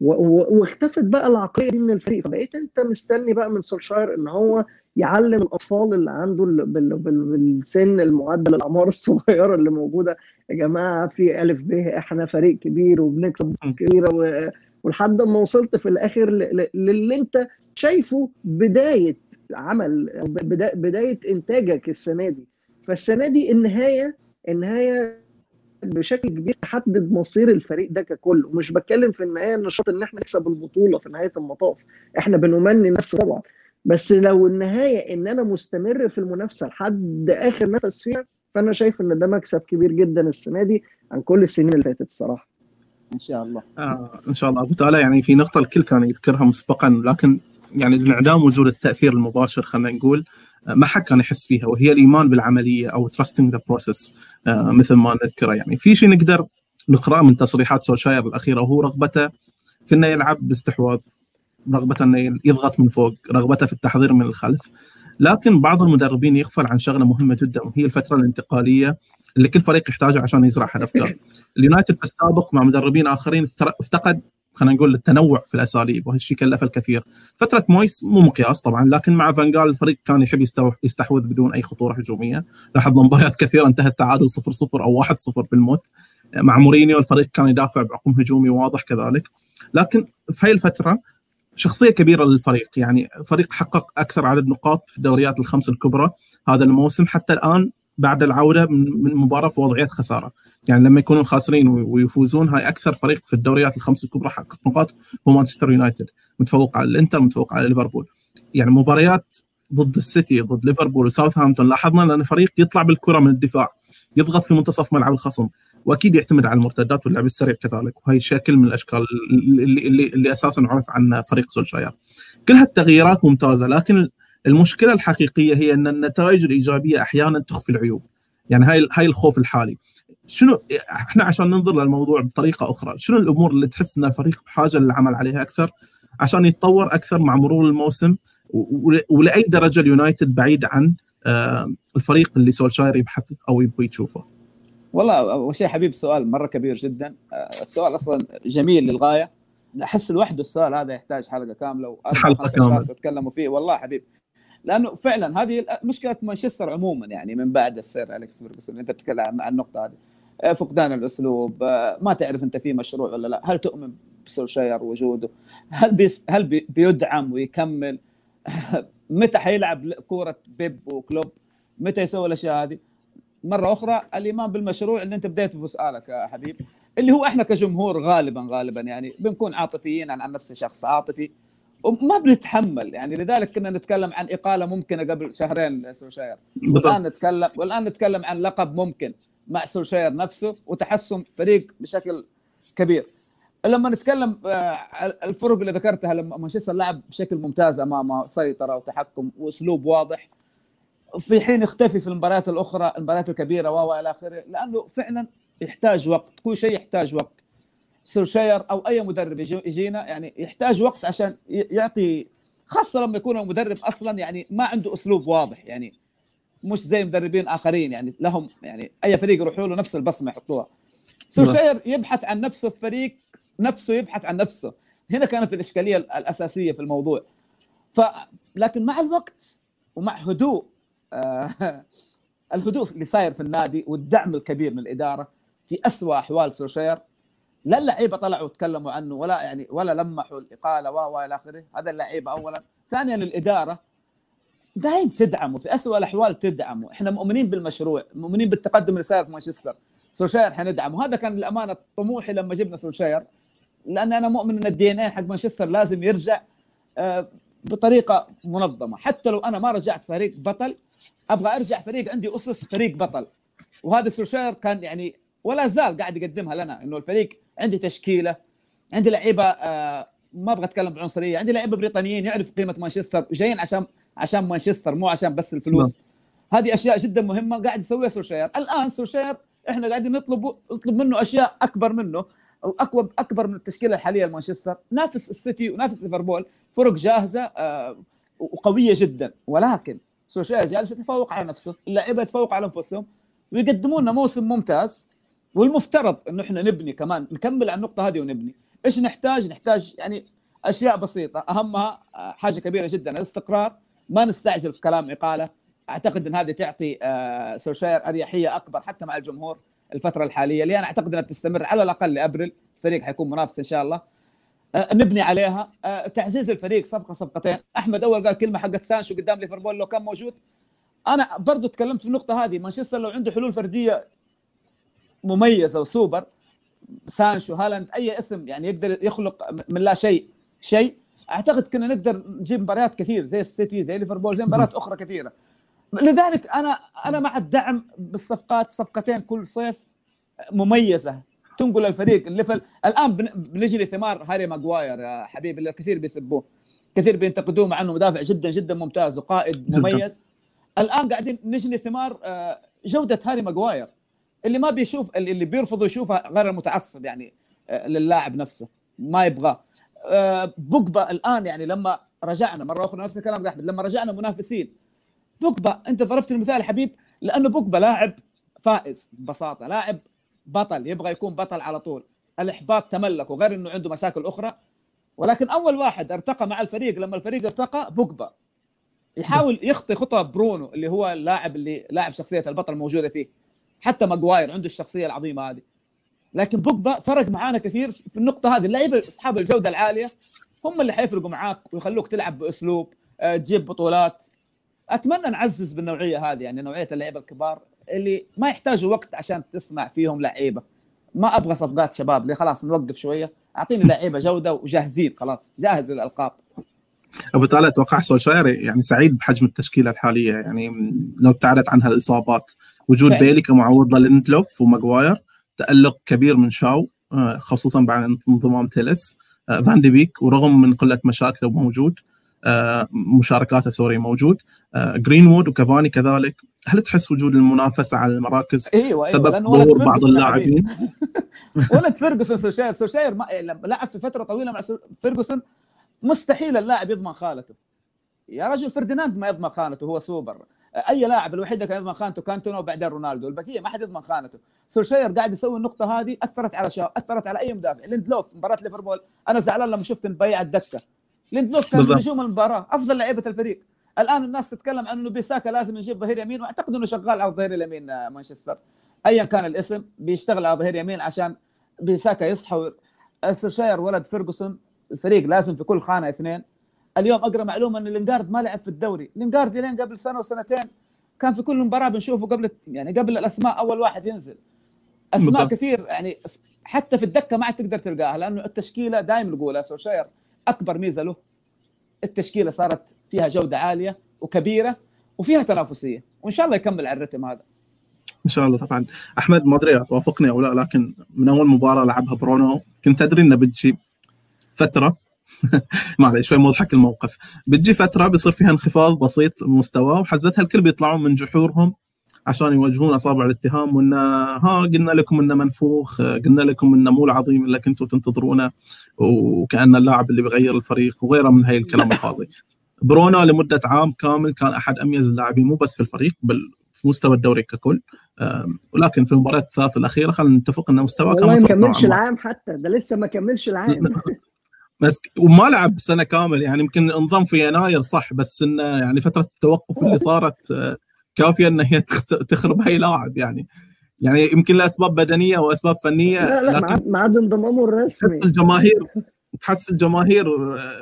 Speaker 3: واختفت بقى العقلية دي من الفريق. فبقيت أنت مستني بقى من سولشاير إن هو يعلم الأطفال اللي عنده ال- بال- بال- بالسن المعدل الأعمار الصغيرة اللي موجودة يا جماعة في ألف ب إحنا فريق كبير وبنكسب. كبيرة و- ولحد ما وصلت في الآخر ل- ل- للي أنت شايفه بداية عمل بدا- بداية إنتاجك السنة دي. فالسنة دي النهاية النهاية بشكل كبير تحدد مصير الفريق ده ككل ومش بتكلم في النهاية النشاط إن إحنا نكسب البطولة في نهاية المطاف. إحنا بنمني نفس طبعا. بس لو النهاية إن أنا مستمر في المنافسة لحد آخر نفس فيها فأنا شايف إن ده مكسب كبير جدا السنة دي عن كل السنين اللي فاتت الصراحة.
Speaker 2: إن شاء الله.
Speaker 1: آه إن شاء الله. أبو تالا يعني في نقطة الكل كان يذكرها مسبقا لكن يعني لانعدام وجود التأثير المباشر خلينا نقول ما حد كان يحس فيها وهي الإيمان بالعملية أو trusting the process مثل ما نذكره. يعني في شيء نقدر نقرأه من تصريحات سولشاير الأخيرة وهو رغبته في إنه يلعب باستحواذ رغبته إنه يضغط من فوق رغبته في التحضير من الخلف. لكن بعض المدربين يغفل عن شغلة مهمة جدا وهي الفترة الانتقالية اللي كل فريق يحتاجها عشان يزرع هالافكار. اليونايتد في السابق مع مدربين آخرين افتقد خلينا نقول التنوع في الأساليب وهالشيء كلف الكثير. فترة مويس مو مقياس طبعا لكن مع فانجال الفريق كان يحب يستحوذ بدون أي خطورة هجومية، لاحظنا مباريات كثيرة انتهت تعادل 0 0 أو 1 0 بالموت. مع مورينيو الفريق كان يدافع بعقم هجومي واضح كذلك، لكن في هاي الفترة شخصية كبيرة للفريق. يعني فريق حقق أكثر عدد نقاط في الدوريات الخمس الكبرى هذا الموسم. حتى الآن بعد العودة من مباراة في وضعية خسارة. يعني لما يكونوا خاسرين ويفوزون هاي أكثر فريق في الدوريات الخمس الكبرى حقق نقاط هو مانشستر يونايتد متفوق على الإنتر متفوق على ليفربول. يعني مباريات ضد السيتي ضد ليفربول وساوثهامبتون لاحظنا إن فريق يطلع بالكرة من الدفاع يضغط في منتصف ملعب الخصم. وأكيد يعتمد على المرتدات واللعب السريع كذلك. وهي شكل من الأشكال اللي, اللي, اللي أساسا عرف عنه فريق سولشاير. كل هالتغييرات ممتازة لكن المشكلة الحقيقية هي أن النتائج الإيجابية أحيانا تخفي العيوب. يعني هاي هاي الخوف الحالي. شنو إحنا عشان ننظر للموضوع بطريقة أخرى شنو الأمور اللي تحس إن الفريق بحاجة للعمل عليها أكثر؟ عشان يتطور أكثر مع مرور الموسم ولأي درجة اليونايتد بعيد عن آه، الفريق اللي سولشاير يبحث أو يبغى يشوفه.
Speaker 2: والله اول شيء حبيب سؤال مرة كبير جدا. آه، السؤال أصلا جميل للغاية. أحس لوحده السؤال هذا يحتاج حلقة كاملة
Speaker 1: حلقة كاملة.
Speaker 2: يتكلموا فيه. والله حبيب. لأنه فعلا هذه مشكلة مانشستر عموما يعني من بعد السير أليكس فيرجسون أنت بتتكلم عن النقطة هذه. آه، فقدان الأسلوب. آه، ما تعرف أنت في مشروع ولا لا. هل تؤمن بسولشاير وجوده؟ هل بيس هل بي بيدعم ويكمل؟ متى حيلعب كورة بيب وكلوب؟ متى يسوي الأشياء هذه؟ مرة أخرى الايمان بالمشروع اللي أنت بديت بسؤالك يا حبيب اللي هو إحنا كجمهور غالبا غالبا يعني بنكون عاطفيين عن, عن نفسي شخص عاطفي وما بنتحمل يعني. لذلك كنا نتكلم عن إقالة ممكنة قبل شهرين لسولشاير والآن نتكلم والآن نتكلم عن لقب ممكن مع سولشاير نفسه وتحسن فريق بشكل كبير. لما نتكلم آه، الفرق اللي ذكرتها لما مانشستر لعب بشكل ممتاز امامه سيطرة وتحكم وأسلوب واضح في حين يختفي في المباريات الأخرى المباريات الكبيرة و إلى آخره لأنه فعلا يحتاج وقت كل شيء يحتاج وقت. سولشاير أو أي مدرب يجينا يعني يحتاج وقت عشان يعطي خاصة لما يكون المدرب أصلا يعني ما عنده أسلوب واضح يعني مش زي مدربين آخرين يعني لهم يعني أي فريق يروحوا له نفس البصمة يحطوها. سولشاير يبحث عن نفسه الفريق نفسه يبحث عن نفسه. هنا كانت الإشكالية الأساسية في الموضوع. ف لكن مع الوقت ومع هدوء الهدوء اللي صاير في النادي والدعم الكبير من الإدارة في اسوء أحوال سولشاير لا اللعيبة طلعوا وتكلموا عنه ولا يعني ولا لمحوا الإقالة و إلى آخره. هذا اللعيبة اولا. ثانيا الإدارة دائم تدعمه في اسوء الأحوال تدعمه. إحنا مؤمنين بالمشروع مؤمنين بالتقدم اللي صاير في مانشستر. سولشاير حندعمه. وهذا كان للامانه طموحي لما جبنا سولشاير لأن أنا مؤمن إن الدي ان اي حق مانشستر لازم يرجع. آه، بطريقة منظمة. حتى لو أنا ما رجعت فريق بطل أبغى أرجع فريق عندي أسس فريق بطل. وهذا سولشاير كان يعني ولا زال قاعد يقدمها لنا إنه الفريق عندي تشكيلة عندي لعيبة آه ما أبغى أتكلم بعنصرية عندي لعيبة بريطانيين يعرف قيمة مانشستر جايين عشان عشان مانشستر مو عشان بس الفلوس. نعم. هذه أشياء جدا مهمة قاعد يسويها سولشاير الآن سولشاير إحنا قاعدين نطلب نطلب منه أشياء أكبر منه. اكبر أكبر من التشكيلة الحالية لمانشستر. نافس السيتي ونافس ليفربول. فرق جاهزة آه وقوية جدا. ولكن سولشاير جالس يتفوق على نفسه. اللعيبة يتفوق على أنفسهم. ويقدمون لنا موسم ممتاز. والمفترض إنه إحنا نبني كمان. نكمل على النقطة هذه ونبني. إيش نحتاج؟ نحتاج يعني أشياء بسيطة. أهمها آه، حاجة كبيرة جدا الاستقرار. ما نستعجل في كلام إقالة. أعتقد إن هذه تعطي آه، سولشاير أريحية أكبر حتى مع الجمهور. الفترة الحالية اللي أنا أعتقد إنها بتستمر على الأقل لأبريل. الفريق حيكون منافس إن شاء الله. آه، نبني عليها. تعزيز الفريق صفقة صفقتين. أحمد أول قال كلمة حقت سانشو قدام ليفربول لو كان موجود. أنا برضو تكلمت في النقطة هذه. مانشستر لو عنده حلول فردية مميزة وسوبر سانشو هالاند أي اسم يعني يقدر يخلق من لا شيء شيء. أعتقد كنا نقدر نجيب مباريات كثير زي السيتي زي ليفربول زي مباريات أخرى كثيرة. لذلك أنا أنا مع الدعم بالصفقات صفقتين كل صيف مميزة. تنقل الفريق اللي في الان بنجني ثمار هاري ماجواير يا حبيبي اللي الكثير بيسبوه. كثير بينتقدوه مع إنه مدافع جدا جدا ممتاز وقائد مميز. الآن قاعدين نجني ثمار آه، جودة هاري ماجواير اللي ما بيشوف اللي بيرفضوا يشوفها غير المتعصب يعني آه، للاعب نفسه. ما يبغاه. آه، بوجبا الآن يعني لما رجعنا مرة أخرى نفس الكلام أحمد لما رجعنا منافسين بوجبا أنت ضربت المثال حبيب لأنه بوجبا لاعب فائز ببساطة لاعب بطل يبغى يكون بطل على طول. الإحباط تملكه غير إنه عنده مشاكل أخرى. ولكن أول واحد ارتقى مع الفريق لما الفريق ارتقى بوجبا. يحاول يخطي خطى برونو اللي هو اللاعب اللي لاعب شخصية البطل موجوده فيه. حتى ماجواير عنده الشخصية العظيمة هذه. لكن بوجبا فرق معانا كثير في النقطة هذه. اللعيبة أصحاب الجودة العالية هم اللي حيفرقوا معاك ويخلوك تلعب بأسلوب آه، تجيب بطولات. أتمنى نعزز بالنوعية هذه يعني نوعية اللعيبة الكبار اللي ما يحتاجوا وقت عشان تصنع فيهم لعيبة. ما أبغى صفقات شباب اللي خلاص نوقف شوية. أعطيني لعيبة جودة وجاهزين خلاص. جاهز للألقاب.
Speaker 1: وبالتالي أتوقع سولشاير يعني سعيد بحجم التشكيلة الحالية يعني لو ابتعدت عنها الإصابات. وجود فعلا. بيلي كمعوض لليندلوف وماجواير تألق كبير من شاو آه، خصوصا بعد انضمام تيلس آه، فان دي بيك ورغم من قلة مشاكله موجود مشاركاته sorry موجود. جرينوود وكافاني كذلك. هل تحس وجود المنافسة على المراكز؟
Speaker 2: أيوة, أيوة
Speaker 1: سبب ظهور بعض اللاعبين؟
Speaker 2: ولد فيرجسون سولشاير سولشاير ما لعب في فترة طويلة مع فيرجسون مستحيل اللاعب يضمن خانته. يا رجل فرديناند ما يضمن خانته هو سوبر. أي لاعب الوحيد اللي كان يضمن خانته كانتونا وبعدين رونالدو. البقيه ما حد يضمن خانته. سولشاير قاعد يسوي النقطة هذه أثرت على شاو أثرت على أي مدافع؟ ليندلوف مباراة ليفربول. أنا زعلان لما شفت مايع الدكه ليندلوف كان من نجوم المباراة أفضل لعيبة الفريق. الآن الناس تتكلم عن انه بيساكا لازم يجيب ظهير يمين وأعتقد إنه شغال على الظهير اليمين آه، مانشستر. ايا كان الاسم بيشتغل على ظهير يمين عشان بيساكا يصحى سولشاير ولد فيرجسون الفريق لازم في كل خانة اثنين. اليوم أقرأ معلومة أن لينجارد ما لعب في الدوري. لينجارد لين قبل سنة وسنتين كان في كل مباراة بنشوفه قبل يعني قبل الأسماء أول واحد ينزل. أسماء بالضبط. كثير يعني حتى في الدكة ما عاد تقدر تلقاها لأنه التشكيلة دائما نقولها سولشاير أكبر ميزة له التشكيلة صارت فيها جودة عالية وكبيرة وفيها تنافسية وإن شاء الله يكمل على الرتم هذا.
Speaker 1: إن شاء الله طبعا. أحمد ما أدري توافقني أو لا لكن من أول مباراة لعبها برونو كنت أدري إنه بتجي فترة. معلش شوي مضحك الموقف. بتجي فترة بيصير فيها انخفاض بسيط مستوى وحزتها الكل بيطلعون من جحورهم. عشان يوجهون أصابع الاتهام وإن ها قلنا لكم إنه منفوخ قلنا لكم إنه مو العظيم اللي كنتوا تنتظرونه وكأن اللاعب اللي بيغير الفريق وغيره من هاي الكلام الفاضي. برونو لمدة عام كامل كان أحد أميز اللاعبين مو بس في الفريق بل في مستوى الدوري ككل. ولكن في المباريات الثلاث الأخيرة خلينا نتفق ان مستواه
Speaker 3: كان ما كملش العام حتى ده لسه ما كملش العام.
Speaker 1: بس وما لعب سنة كامل يعني يمكن انضم في يناير صح بس إنه يعني فترة التوقف اللي صارت آه، كافية إن هي تخرب اي لاعب يعني. يعني يمكن لاسباب بدنية واسباب فنية
Speaker 3: لا لا لكن ما عاد انضمامه الرسمي.
Speaker 1: تحس الجماهير تحس الجماهير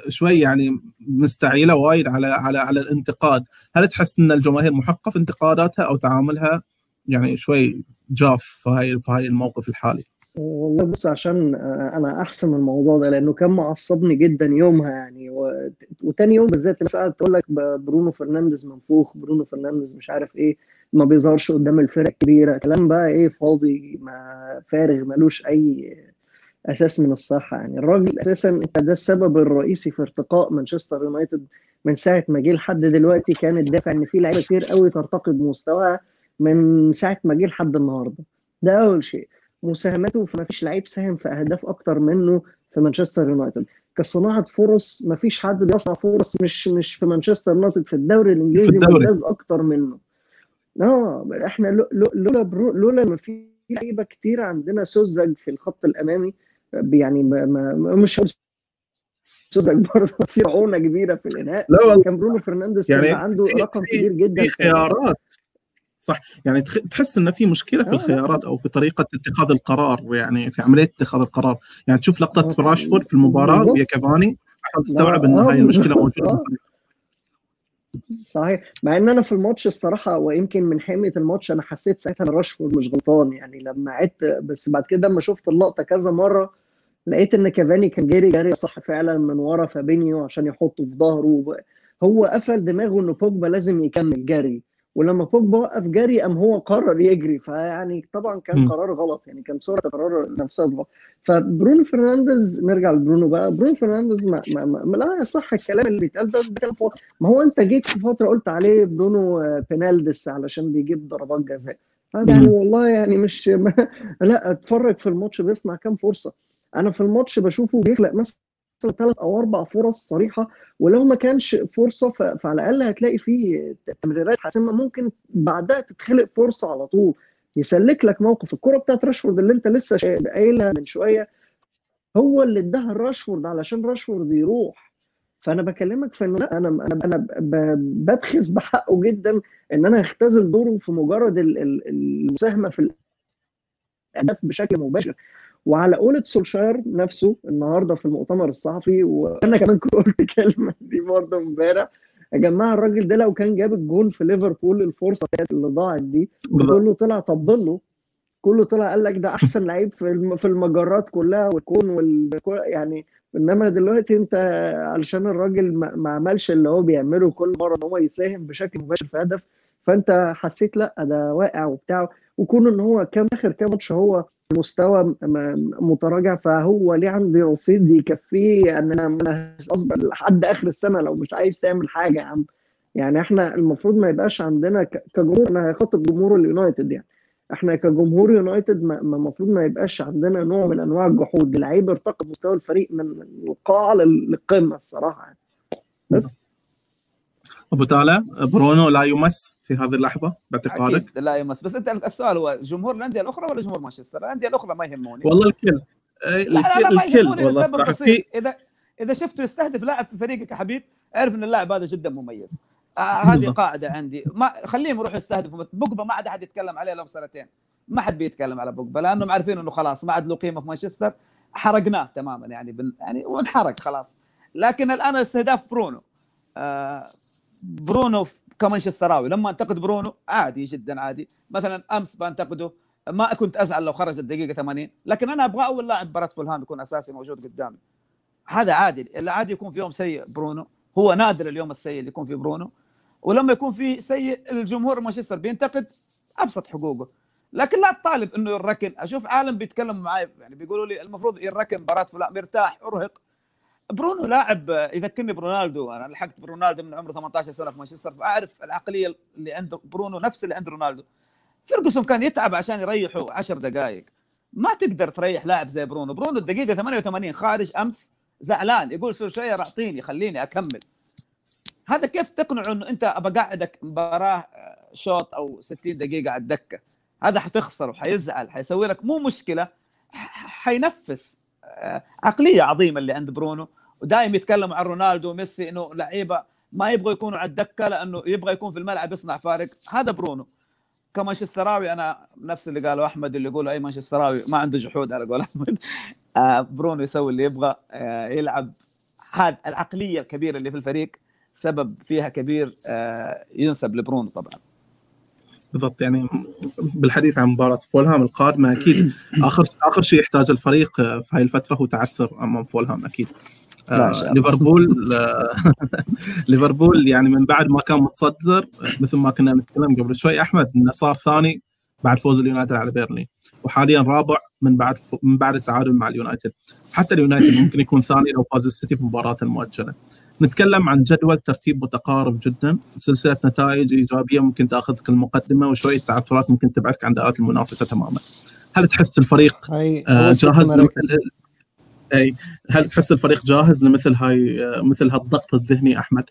Speaker 1: شوي يعني مستعيلة وايد على على على الانتقاد، هل تحس إن الجماهير محقه في انتقاداتها أو تعاملها يعني شوي جاف في هاي في هاي الموقف الحالي؟
Speaker 3: والله بص عشان آه، أنا أحسن الموضوع ده لأنه كان معصبني جدا يومها يعني و... وتاني يوم بالذات الناس قاعدة تقول لك برونو فرنانديز منفوخ برونو فرنانديز مش عارف إيه ما بيظهرش قدام الفرق الكبيرة كلام بقى إيه فاضي ما فارغ ملوش أي أساس من الصحة يعني. الراجل أساسا أنت ده السبب الرئيسي في ارتقاء مانشستر يونايتد من ساعة ما جه لحد دلوقتي كان الدافع إن في لعيبة كتير قوي ترتقي بمستواها من ساعة ما جه لحد النهارده. ده أول شيء. مساهماته فما فيش لعيب ساهم في أهداف أكتر منه في مانشستر يونايتد. كصناعة فرص ما فيش حد بيصنع فرص مش مش في مانشستر يونايتد في الدوري الإنجليزي ممتاز أكتر منه. آه إحنا لولا لولا ما في لعيبة كتير عندنا سوزج في الخط الأمامي يعني ما ما مش سوزج برضه في رعونه كبيرة في الإنهاء. لا كان برونو فرنانديز يعني عنده رقم كبير جدا
Speaker 1: في خيارات. صح. يعني تحس ان في مشكلة في آه. الخيارات أو في طريقة اتخاذ القرار يعني في عملية اتخاذ القرار. يعني تشوف لقطة آه. راشفورد في المباراة ويا كافاني عشان تستوعب إن هاي المشكلة موجودة
Speaker 3: صحيح. مع إن أنا في الماتش الصراحة ويمكن من حمية الماتش أنا حسيت ساعتها إن راشفورد مش غلطان. يعني لما عدت بس بعد كده لما شفت اللقطة كذا مرة لقيت إن كافاني كان جري جري صح فعلا من ورا فابينيو عشان يحطه في ظهره. هو قفل دماغه ان بوجبا لازم يكمل جري ولما بوجبا وقف جري قام هو قرر يجري. فيعني طبعا كان. قرار غلط يعني كان سرعه القرار نفسها غلط. فبرونو فرنانديز نرجع لبرونو بقى. برونو فرنانديز ما, ما, ما, ما لا يصح الكلام اللي بيتقال ده ما هو انت جيت في فترة قلت عليه برونو آه، بينالدوس علشان بيجيب ضربات جزاء. يعني. والله يعني مش ما لا أتفرج في الماتش بيصنع كام فرصة. أنا في الماتش بشوفه بيخلق مثلا ثلاث أو أربع فرص صريحة ولو ما كانش فرصة فعلى الأقل هتلاقي فيه تمريرات حاسمة ممكن بعدها تتخلق فرصة على طول. يسلك لك موقف. الكرة بتاعت راشفورد اللي أنت لسه قايلها من شوية هو اللي اداها لراشفورد علشان راشفورد يروح. فأنا بكلمك في انه لا أنا أنا أنا ببخس بحقه جدا إن أنا اختزل دوره في مجرد ال- ال- المساهمة في الأهداف بشكل مباشر. وعلى قولة سولشاير نفسه النهارده في المؤتمر الصحفي وأنا كمان قلت كلمة دي برضه امبارح. يا جماعة الراجل ده لو كان جاب الجون في ليفربول الفرصة اللي ضاعت دي. كله طلع طبل له. كله طلع قال لك ده أحسن لعيب في الم- في المجرات كلها والكون وال يعني إنما دلوقتي أنت علشان الراجل ما عملش اللي هو بيعمله كل مرة إن هو يساهم بشكل مباشر في هدف فأنت حسيت لا ده واقع وبتاع. وكون إن هو كام آخر كام ماتش هو مستوى متراجع فهو ليه عندي رصيد يكفيه إن أنا اصبر لحد آخر السنة لو مش عايز تعمل حاجة يا عم. يعني إحنا المفروض ما يبقاش عندنا كجمهور أنا هخاطب جمهور اليونايتد يعني. إحنا كجمهور يونايتد ما- ما- المفروض ما يبقاش عندنا نوع من أنواع الجحود. اللعيب ارتقى مستوى الفريق من القاع لل- للقمة الصراحة يعني. بس.
Speaker 1: أبو تالا برونو لا يمس. في هذه اللحظة باعتقادك؟
Speaker 2: أكيد لا يمس. بس أنت السؤال هو جمهور الأندية الأخرى ولا جمهور مانشستر؟ الأندية الأخرى ما يهموني.
Speaker 1: والله الكل. أي،
Speaker 2: لا لا لا
Speaker 1: الكل الكل والله
Speaker 2: صراحة.
Speaker 1: في
Speaker 2: إذا إذا شفته يستهدف لاعب في فريقك يا حبيب أعرف إن اللاعب هذا جدا مميز. آه هذه. قاعدة عندي. ما خليهم يروحوا يستهدفوا. بوجبا ما عاد أحد يتكلم عليه لهم سنتين. ما حد بيتكلم على بوجبا لأنهم عارفين إنه خلاص ما عاد له قيمة في مانشستر. حرقناه تماما يعني بن يعني وانحرق خلاص. لكن الآن استهداف برونو. آه برونو كمانشستراوي لما انتقد برونو عادي جدا عادي. مثلا أمس بنتقده ما كنت أزعل لو خرج الدقيقة 80 لكن أنا أبغى أول لاعب مباراه فولهام يكون أساسي موجود قدامي. هذا عادي. العادي يكون في يوم سيء برونو. هو نادر اليوم السيء اللي يكون فيه برونو. ولما يكون في سيء الجمهور مانشستر بينتقد أبسط حقوقه. لكن لا تطالب إنه يركن. أشوف عالم بيتكلم معي يعني بيقولوا لي المفروض يركن مباراه فلان مرتاح أرهق. برونو لاعب يذكرني برونالدو. أنا لحقت برونالدو من عمره 18 سنة في مانشستر فأعرف العقلية اللي عنده برونو نفس اللي عند رونالدو. فيرجسون كان يتعب عشان يريحه 10 دقائق ما تقدر تريح لاعب زي برونو. برونو الدقيقة 88 خارج أمس زعلان يقول سولشاير أعطيني خليني أكمل. هذا كيف تقنعه إنه أنت أبى قاعدك مباراة شوط أو 60 دقيقة على الدكة؟ هذا حتخسر وحيزعل حيسوي لك مو مشكلة حينفس. آه، عقلية عظيمة اللي عند برونو. ودائما يتكلموا عن رونالدو وميسي إنه لعيبة ما يبغوا يكونوا على الدكة لأنه يبغى يكون في الملعب يصنع فارق. هذا برونو. كمانشستراوي أنا نفس اللي قاله أحمد اللي يقول أي مانشستراوي ما عنده جحود على قول أحمد. آه برونو يسوي اللي يبغى آه يلعب هذا العقلية الكبيرة اللي في الفريق سبب فيها كبير آه ينسب لبرونو طبعا.
Speaker 1: بالضبط يعني بالحديث عن مباراة فولهام القادمة أكيد اخر آخر شيء يحتاجه الفريق في هاي الفترة هو تعثر أمام فولهام
Speaker 2: أكيد.
Speaker 1: آه. ليفربول آه ليفربول يعني من بعد ما كان متصدر مثل ما كنا نتكلم قبل شوي أحمد إنه صار ثاني بعد فوز اليونايتد على بيرنلي وحاليا رابع من بعد من بعد التعادل مع اليونايتد. حتى اليونايتد ممكن يكون ثاني لو فاز السيتي في مباراة المؤجلة. نتكلم عن جدول ترتيب متقارب جدا. سلسلة نتائج إيجابية ممكن تأخذك المقدمة وشوية تعثرات ممكن تبعدك عن دائرة المنافسة تماما. هل تحس الفريق آه، جاهز أي هل تحس الفريق جاهز لمثل هاي آه، مثل هالضغط الذهني أحمد؟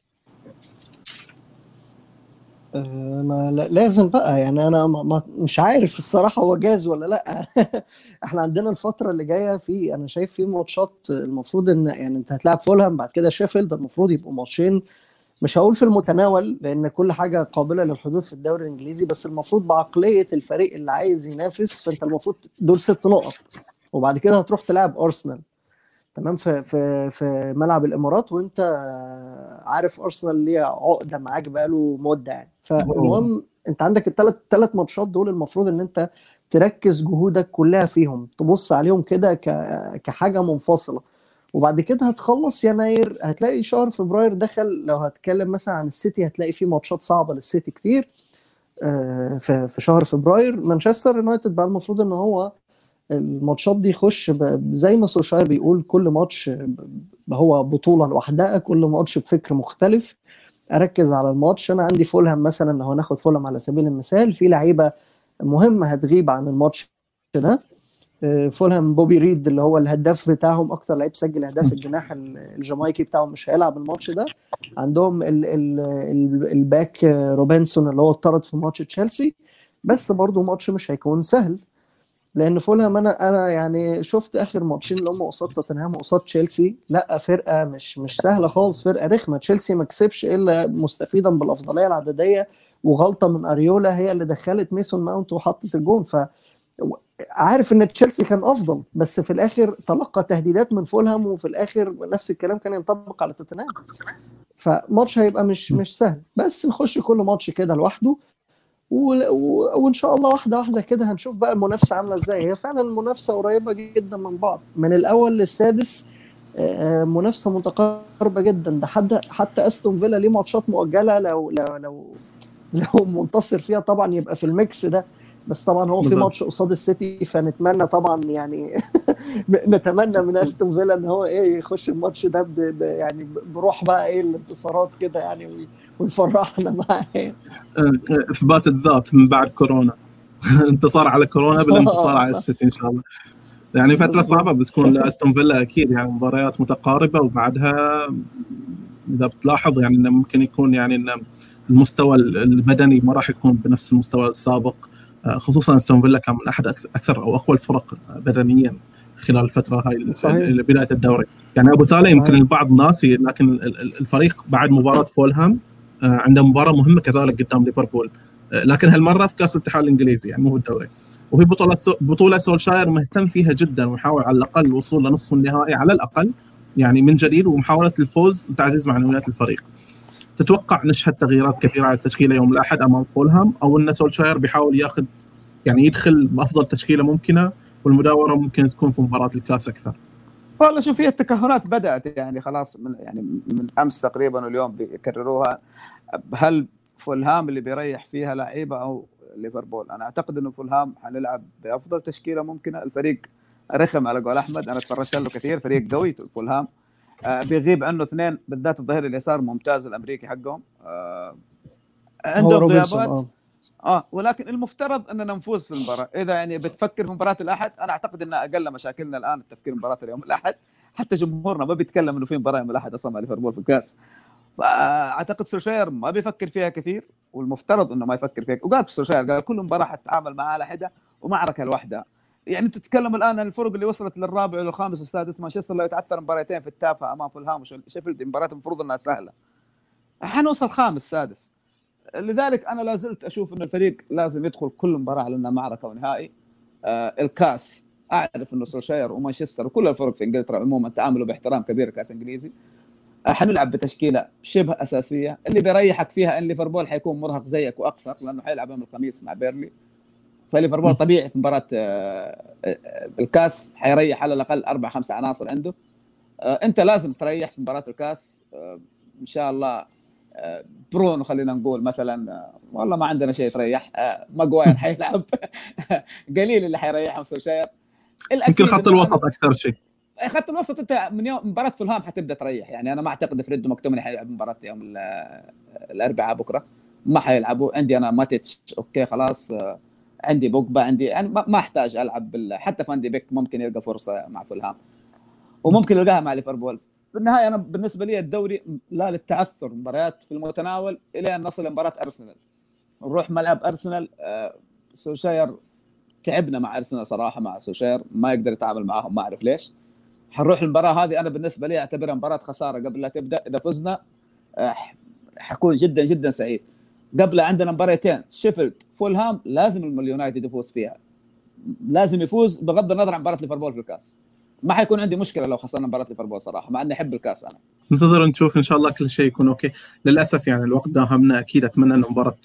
Speaker 3: آه، ما لا- لازم بقى. يعني أنا ما مش عارف الصراحة هو جاهز ولا لأ. إحنا عندنا الفترة اللي جاية في أنا شايف في ماتشات المفروض إن يعني أنت هتلاعب فولهام بعد كده شيفيلد المفروض يبقوا ماتشين. مش هقول في المتناول لأن كل حاجة قابلة للحدوث في الدوري الإنجليزي بس المفروض بعقلية الفريق اللي عايز ينافس فأنت المفروض دول ست نقط. وبعد كده هتروح تلعب أرسنال. تمام؟ في في في ملعب الإمارات وأنت عارف أرسنال ليه عقدة معاك بقاله مدة يعني. فالمهم أنت عندك الثلاث ثلاث ماتشات دول المفروض إن أنت تركز جهودك كلها فيهم. تبص عليهم كده كحاجة منفصلة. وبعد كده هتخلص يناير هتلاقي شهر فبراير دخل. لو هتكلم مثلا عن السيتي هتلاقي فيه ماتشات صعبة للسيتي كتير. آه، في شهر فبراير مانشستر يونايتد بقى المفروض إن هو الماتشات دي يخش زي ما سولشاير بيقول كل ماتش هو بطولة لوحدها كل ماتش بفكر مختلف. أركز على الماتش. أنا عندي فولهام مثلا لو هناخد فولهام على سبيل المثال في لعيبة مهمه هتغيب عن الماتش ده. آه، فولهام بوبي ريد اللي هو الهداف بتاعهم أكتر لعيب سجل اهداف الجناح الجامايكي بتاعهم مش هيلعب الماتش ده. عندهم ال ال ال ال back روبنسون اللي هو اتطرد في ماتش تشيلسي. بس برضه ماتش مش هيكون سهل. لأن فولهام أنا أنا يعني شفت آخر ماتشين اللي هم قصاد توتنهام وقصاد تشيلسي. لا فرقة مش مش سهلة خالص فرقة رخمة. تشيلسي ما كسبش إلا مستفيدا بالأفضلية العددية وغلطة من أريولا هي اللي دخلت ماسون ماونت وحطت الجون. ف عارف إن تشيلسي كان أفضل بس في الآخر تلقى تهديدات من فولهام وفي الآخر نفس الكلام كان ينطبق على توتنهام. فماتش هيبقى مش مش سهل. بس نخش كل ماتش كده لوحده. وان شاء الله واحدة واحدة كده هنشوف بقى المنافسة عاملة إزاي. هي فعلا المنافسه قريبة جدا من بعض. من الأول للسادس منافسة متقاربة جدا. ده حتى حتى أستون فيلا ليه ماتشات مؤجلة لو لو لو لو منتصر فيها طبعا يبقى في ال mix ده. بس طبعا هو في ماتش قصاد السيتي فنتمنى طبعا يعني نتمنى من أستون فيلا إن هو إيه يخش الماتش ده يعني بروح بقى إيه الانتصارات كده يعني ويفرحنا معاه
Speaker 1: اثبات الذات من بعد كورونا. انتصار على كورونا بالانتصار على السيتي إن شاء الله. يعني فترة صعبة بتكون لاستون فيلا أكيد يعني مباريات متقاربة وبعدها إذا بتلاحظ يعني إنه ممكن يكون يعني انه المستوى البدني ما راح يكون بنفس المستوى السابق. خصوصا أستون فيلا كان من أحد أكثر أو أقوى الفرق بدنيا خلال الفترة هاي صحيح. بداية الدوري. يعني أبو تالي يمكن البعض ناسي لكن الفريق بعد مباراة فولهام آه، عنده مباراة مهمة كذلك قدام ليفربول آه، لكن هالمرة في كأس الاتحاد الإنجليزي يعني مو الدوري وهي بطولة بطولة سولشاير مهتم فيها جدا ويحاول على الأقل الوصول لنصف النهائي على الأقل يعني من جديد ومحاولة الفوز وتعزيز معنويات الفريق. تتوقع نشهد تغييرات كبيرة على التشكيلة يوم الأحد أمام فولهام أو إن سولشاير بيحاول ياخذ يعني يدخل بأفضل تشكيلة ممكنة والمداورة ممكن تكون في مباراة الكأس أكثر.
Speaker 2: والله شوف هي التكهنات بدأت يعني خلاص من يعني من أمس تقريبا واليوم بيكرروها هل فولهام اللي بيريح فيها لعيبة أو ليفربول؟ أنا أعتقد إنه فولهام حنلعب بأفضل تشكيلة ممكنة. الفريق رخم على قول أحمد أنا تفرجت له كثير فريق قوي فولهام. آه بيغيب عنه اثنين بالذات الظهير اليسار ممتاز الأمريكي حقهم. آه عندهم غيابات. آه. آه ولكن المفترض إننا نفوز في المباراة. إذا يعني بتفكر في مباراة الأحد أنا أعتقد ان أقل مشاكلنا الآن التفكير في مباراة اليوم الأحد. حتى جمهورنا ما بيتكلم إنه في مباراة يوم الأحد أصلا مع ليفربول في الكاس. فأعتقد سولشاير ما بيفكر فيها كثير والمفترض إنه ما يفكر فيها. وقال سولشاير قال كل مباراة حتتعامل معها على حدة ومعركة لوحدها. يعني تتكلم الآن عن الفرق اللي وصلت للرابع والخامس والسادس. مانشستر لو يتعثر مباراتين في التافهه أمام فولهام وشيفيلد. مباراة المفروض إنها سهلة. حنوصل خامس سادس. لذلك أنا لا زلت أشوف إن الفريق لازم يدخل كل مباراة على انها معركة ونهائي. آه الكاس أعرف إنه سولشاير ومانشستر وكل الفرق في إنجلترا عموما تعاملوا باحترام كبير كاس إنجليزي. آه حنلعب بتشكيلة شبه أساسية. اللي بيريحك فيها إن ليفربول حيكون مرهق زيك وأكثر لأنه حيلعب يوم الخميس مع بيرنلي. فليفربول طبيعي في مباراة آه الكاس حيريح على الأقل أربع خمس عناصر عنده. آه أنت لازم تريح في مباراة الكاس. آه إن شاء الله برونو خلينا نقول مثلا والله ما عندنا شيء تريح. ماجواير حيلعب. قليل اللي حيريحهم سولشاير
Speaker 1: يمكن خط الوسط أكثر شيء.
Speaker 2: خط الوسط أنت من يوم مباراة فولهام حتبدأ تريح. يعني أنا ما أعتقد فريد ومكتوميناي حيلعب مباراة يوم الأربعاء بكرة. ما حيلعبوا. عندي أنا ماتيتش. okay خلاص. عندي بوجبا. عندي يعني ما أحتاج ألعب بال... حتى فان دي بيك ممكن يلقى فرصة مع فولهام. وممكن يلقاها مع ليفربول. في النهاية أنا بالنسبة لي الدوري لا للتعثر. مباريات في المتناول إلى أن نصل لمباراة أرسنال. نروح ملعب أرسنال. آه سولشاير تعبنا مع أرسنال صراحة مع سولشاير ما يقدر يتعامل معاهم ما أعرف ليش. حنروح المباراة هذه. أنا بالنسبة لي أعتبرها مباراة خسارة. قبل لا تبدأ إذا فزنا آه حكون جدا جدا سعيد. قبل عندنا مباراتين شيفيلد فولهام لازم اليونايتد يفوز فيها. لازم يفوز بغض النظر عن مباراة ليفربول في الكاس. ما حيكون عندي مشكلة لو خسرنا مباراة ليفربول صراحة مع إني أحب الكاس أنا.
Speaker 1: ننتظر نشوف إن شاء الله كل شيء يكون okay. للأسف يعني الوقت داهمنا أكيد أتمنى ان مباراة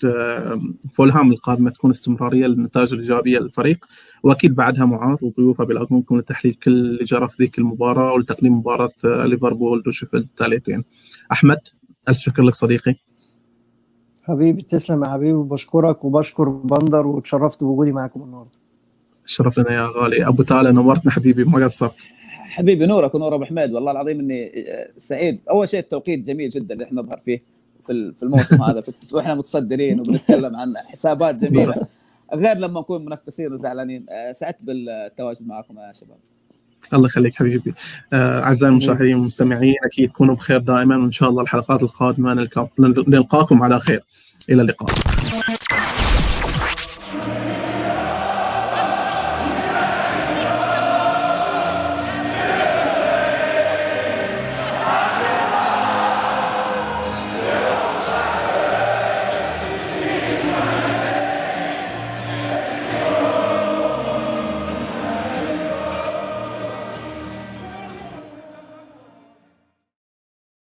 Speaker 1: فولهام القادمة تكون استمرارية للنتائج الإيجابية للفريق وأكيد بعدها معاذ وضيوفه بيلاقونكم لتحليل كل اللي جرى في ذيك المباراة ولتقديم مباراة ليفربول وشيفيلد التاليتين أحمد ألف شكر لك صديقي.
Speaker 3: حبيبي تسلم يا حبيبي وبشكرك وبشكر بندر وتشرفت بوجودي معاكم النهارده.
Speaker 1: شرف لنا يا غالي. أبو تالا نورتنا حبيبي ما قصرت؟
Speaker 2: حبيبي نورك ونور أبو حميد. والله العظيم إني سعيد. أول شيء التوقيت جميل جدا اللي إحنا نظهر فيه في في الموسم هذا. وإحنا متصدرين وبنتكلم عن حسابات جميلة. غير لما نكون منفسين وزعلانين سعدت بالتواجد معكم يا شباب.
Speaker 1: الله يخليك حبيبي. أعزائي المشاهدين والمستمعين أكيد كونوا بخير دائما. وإن شاء الله الحلقات القادمة نلقاكم على خير. إلى اللقاء.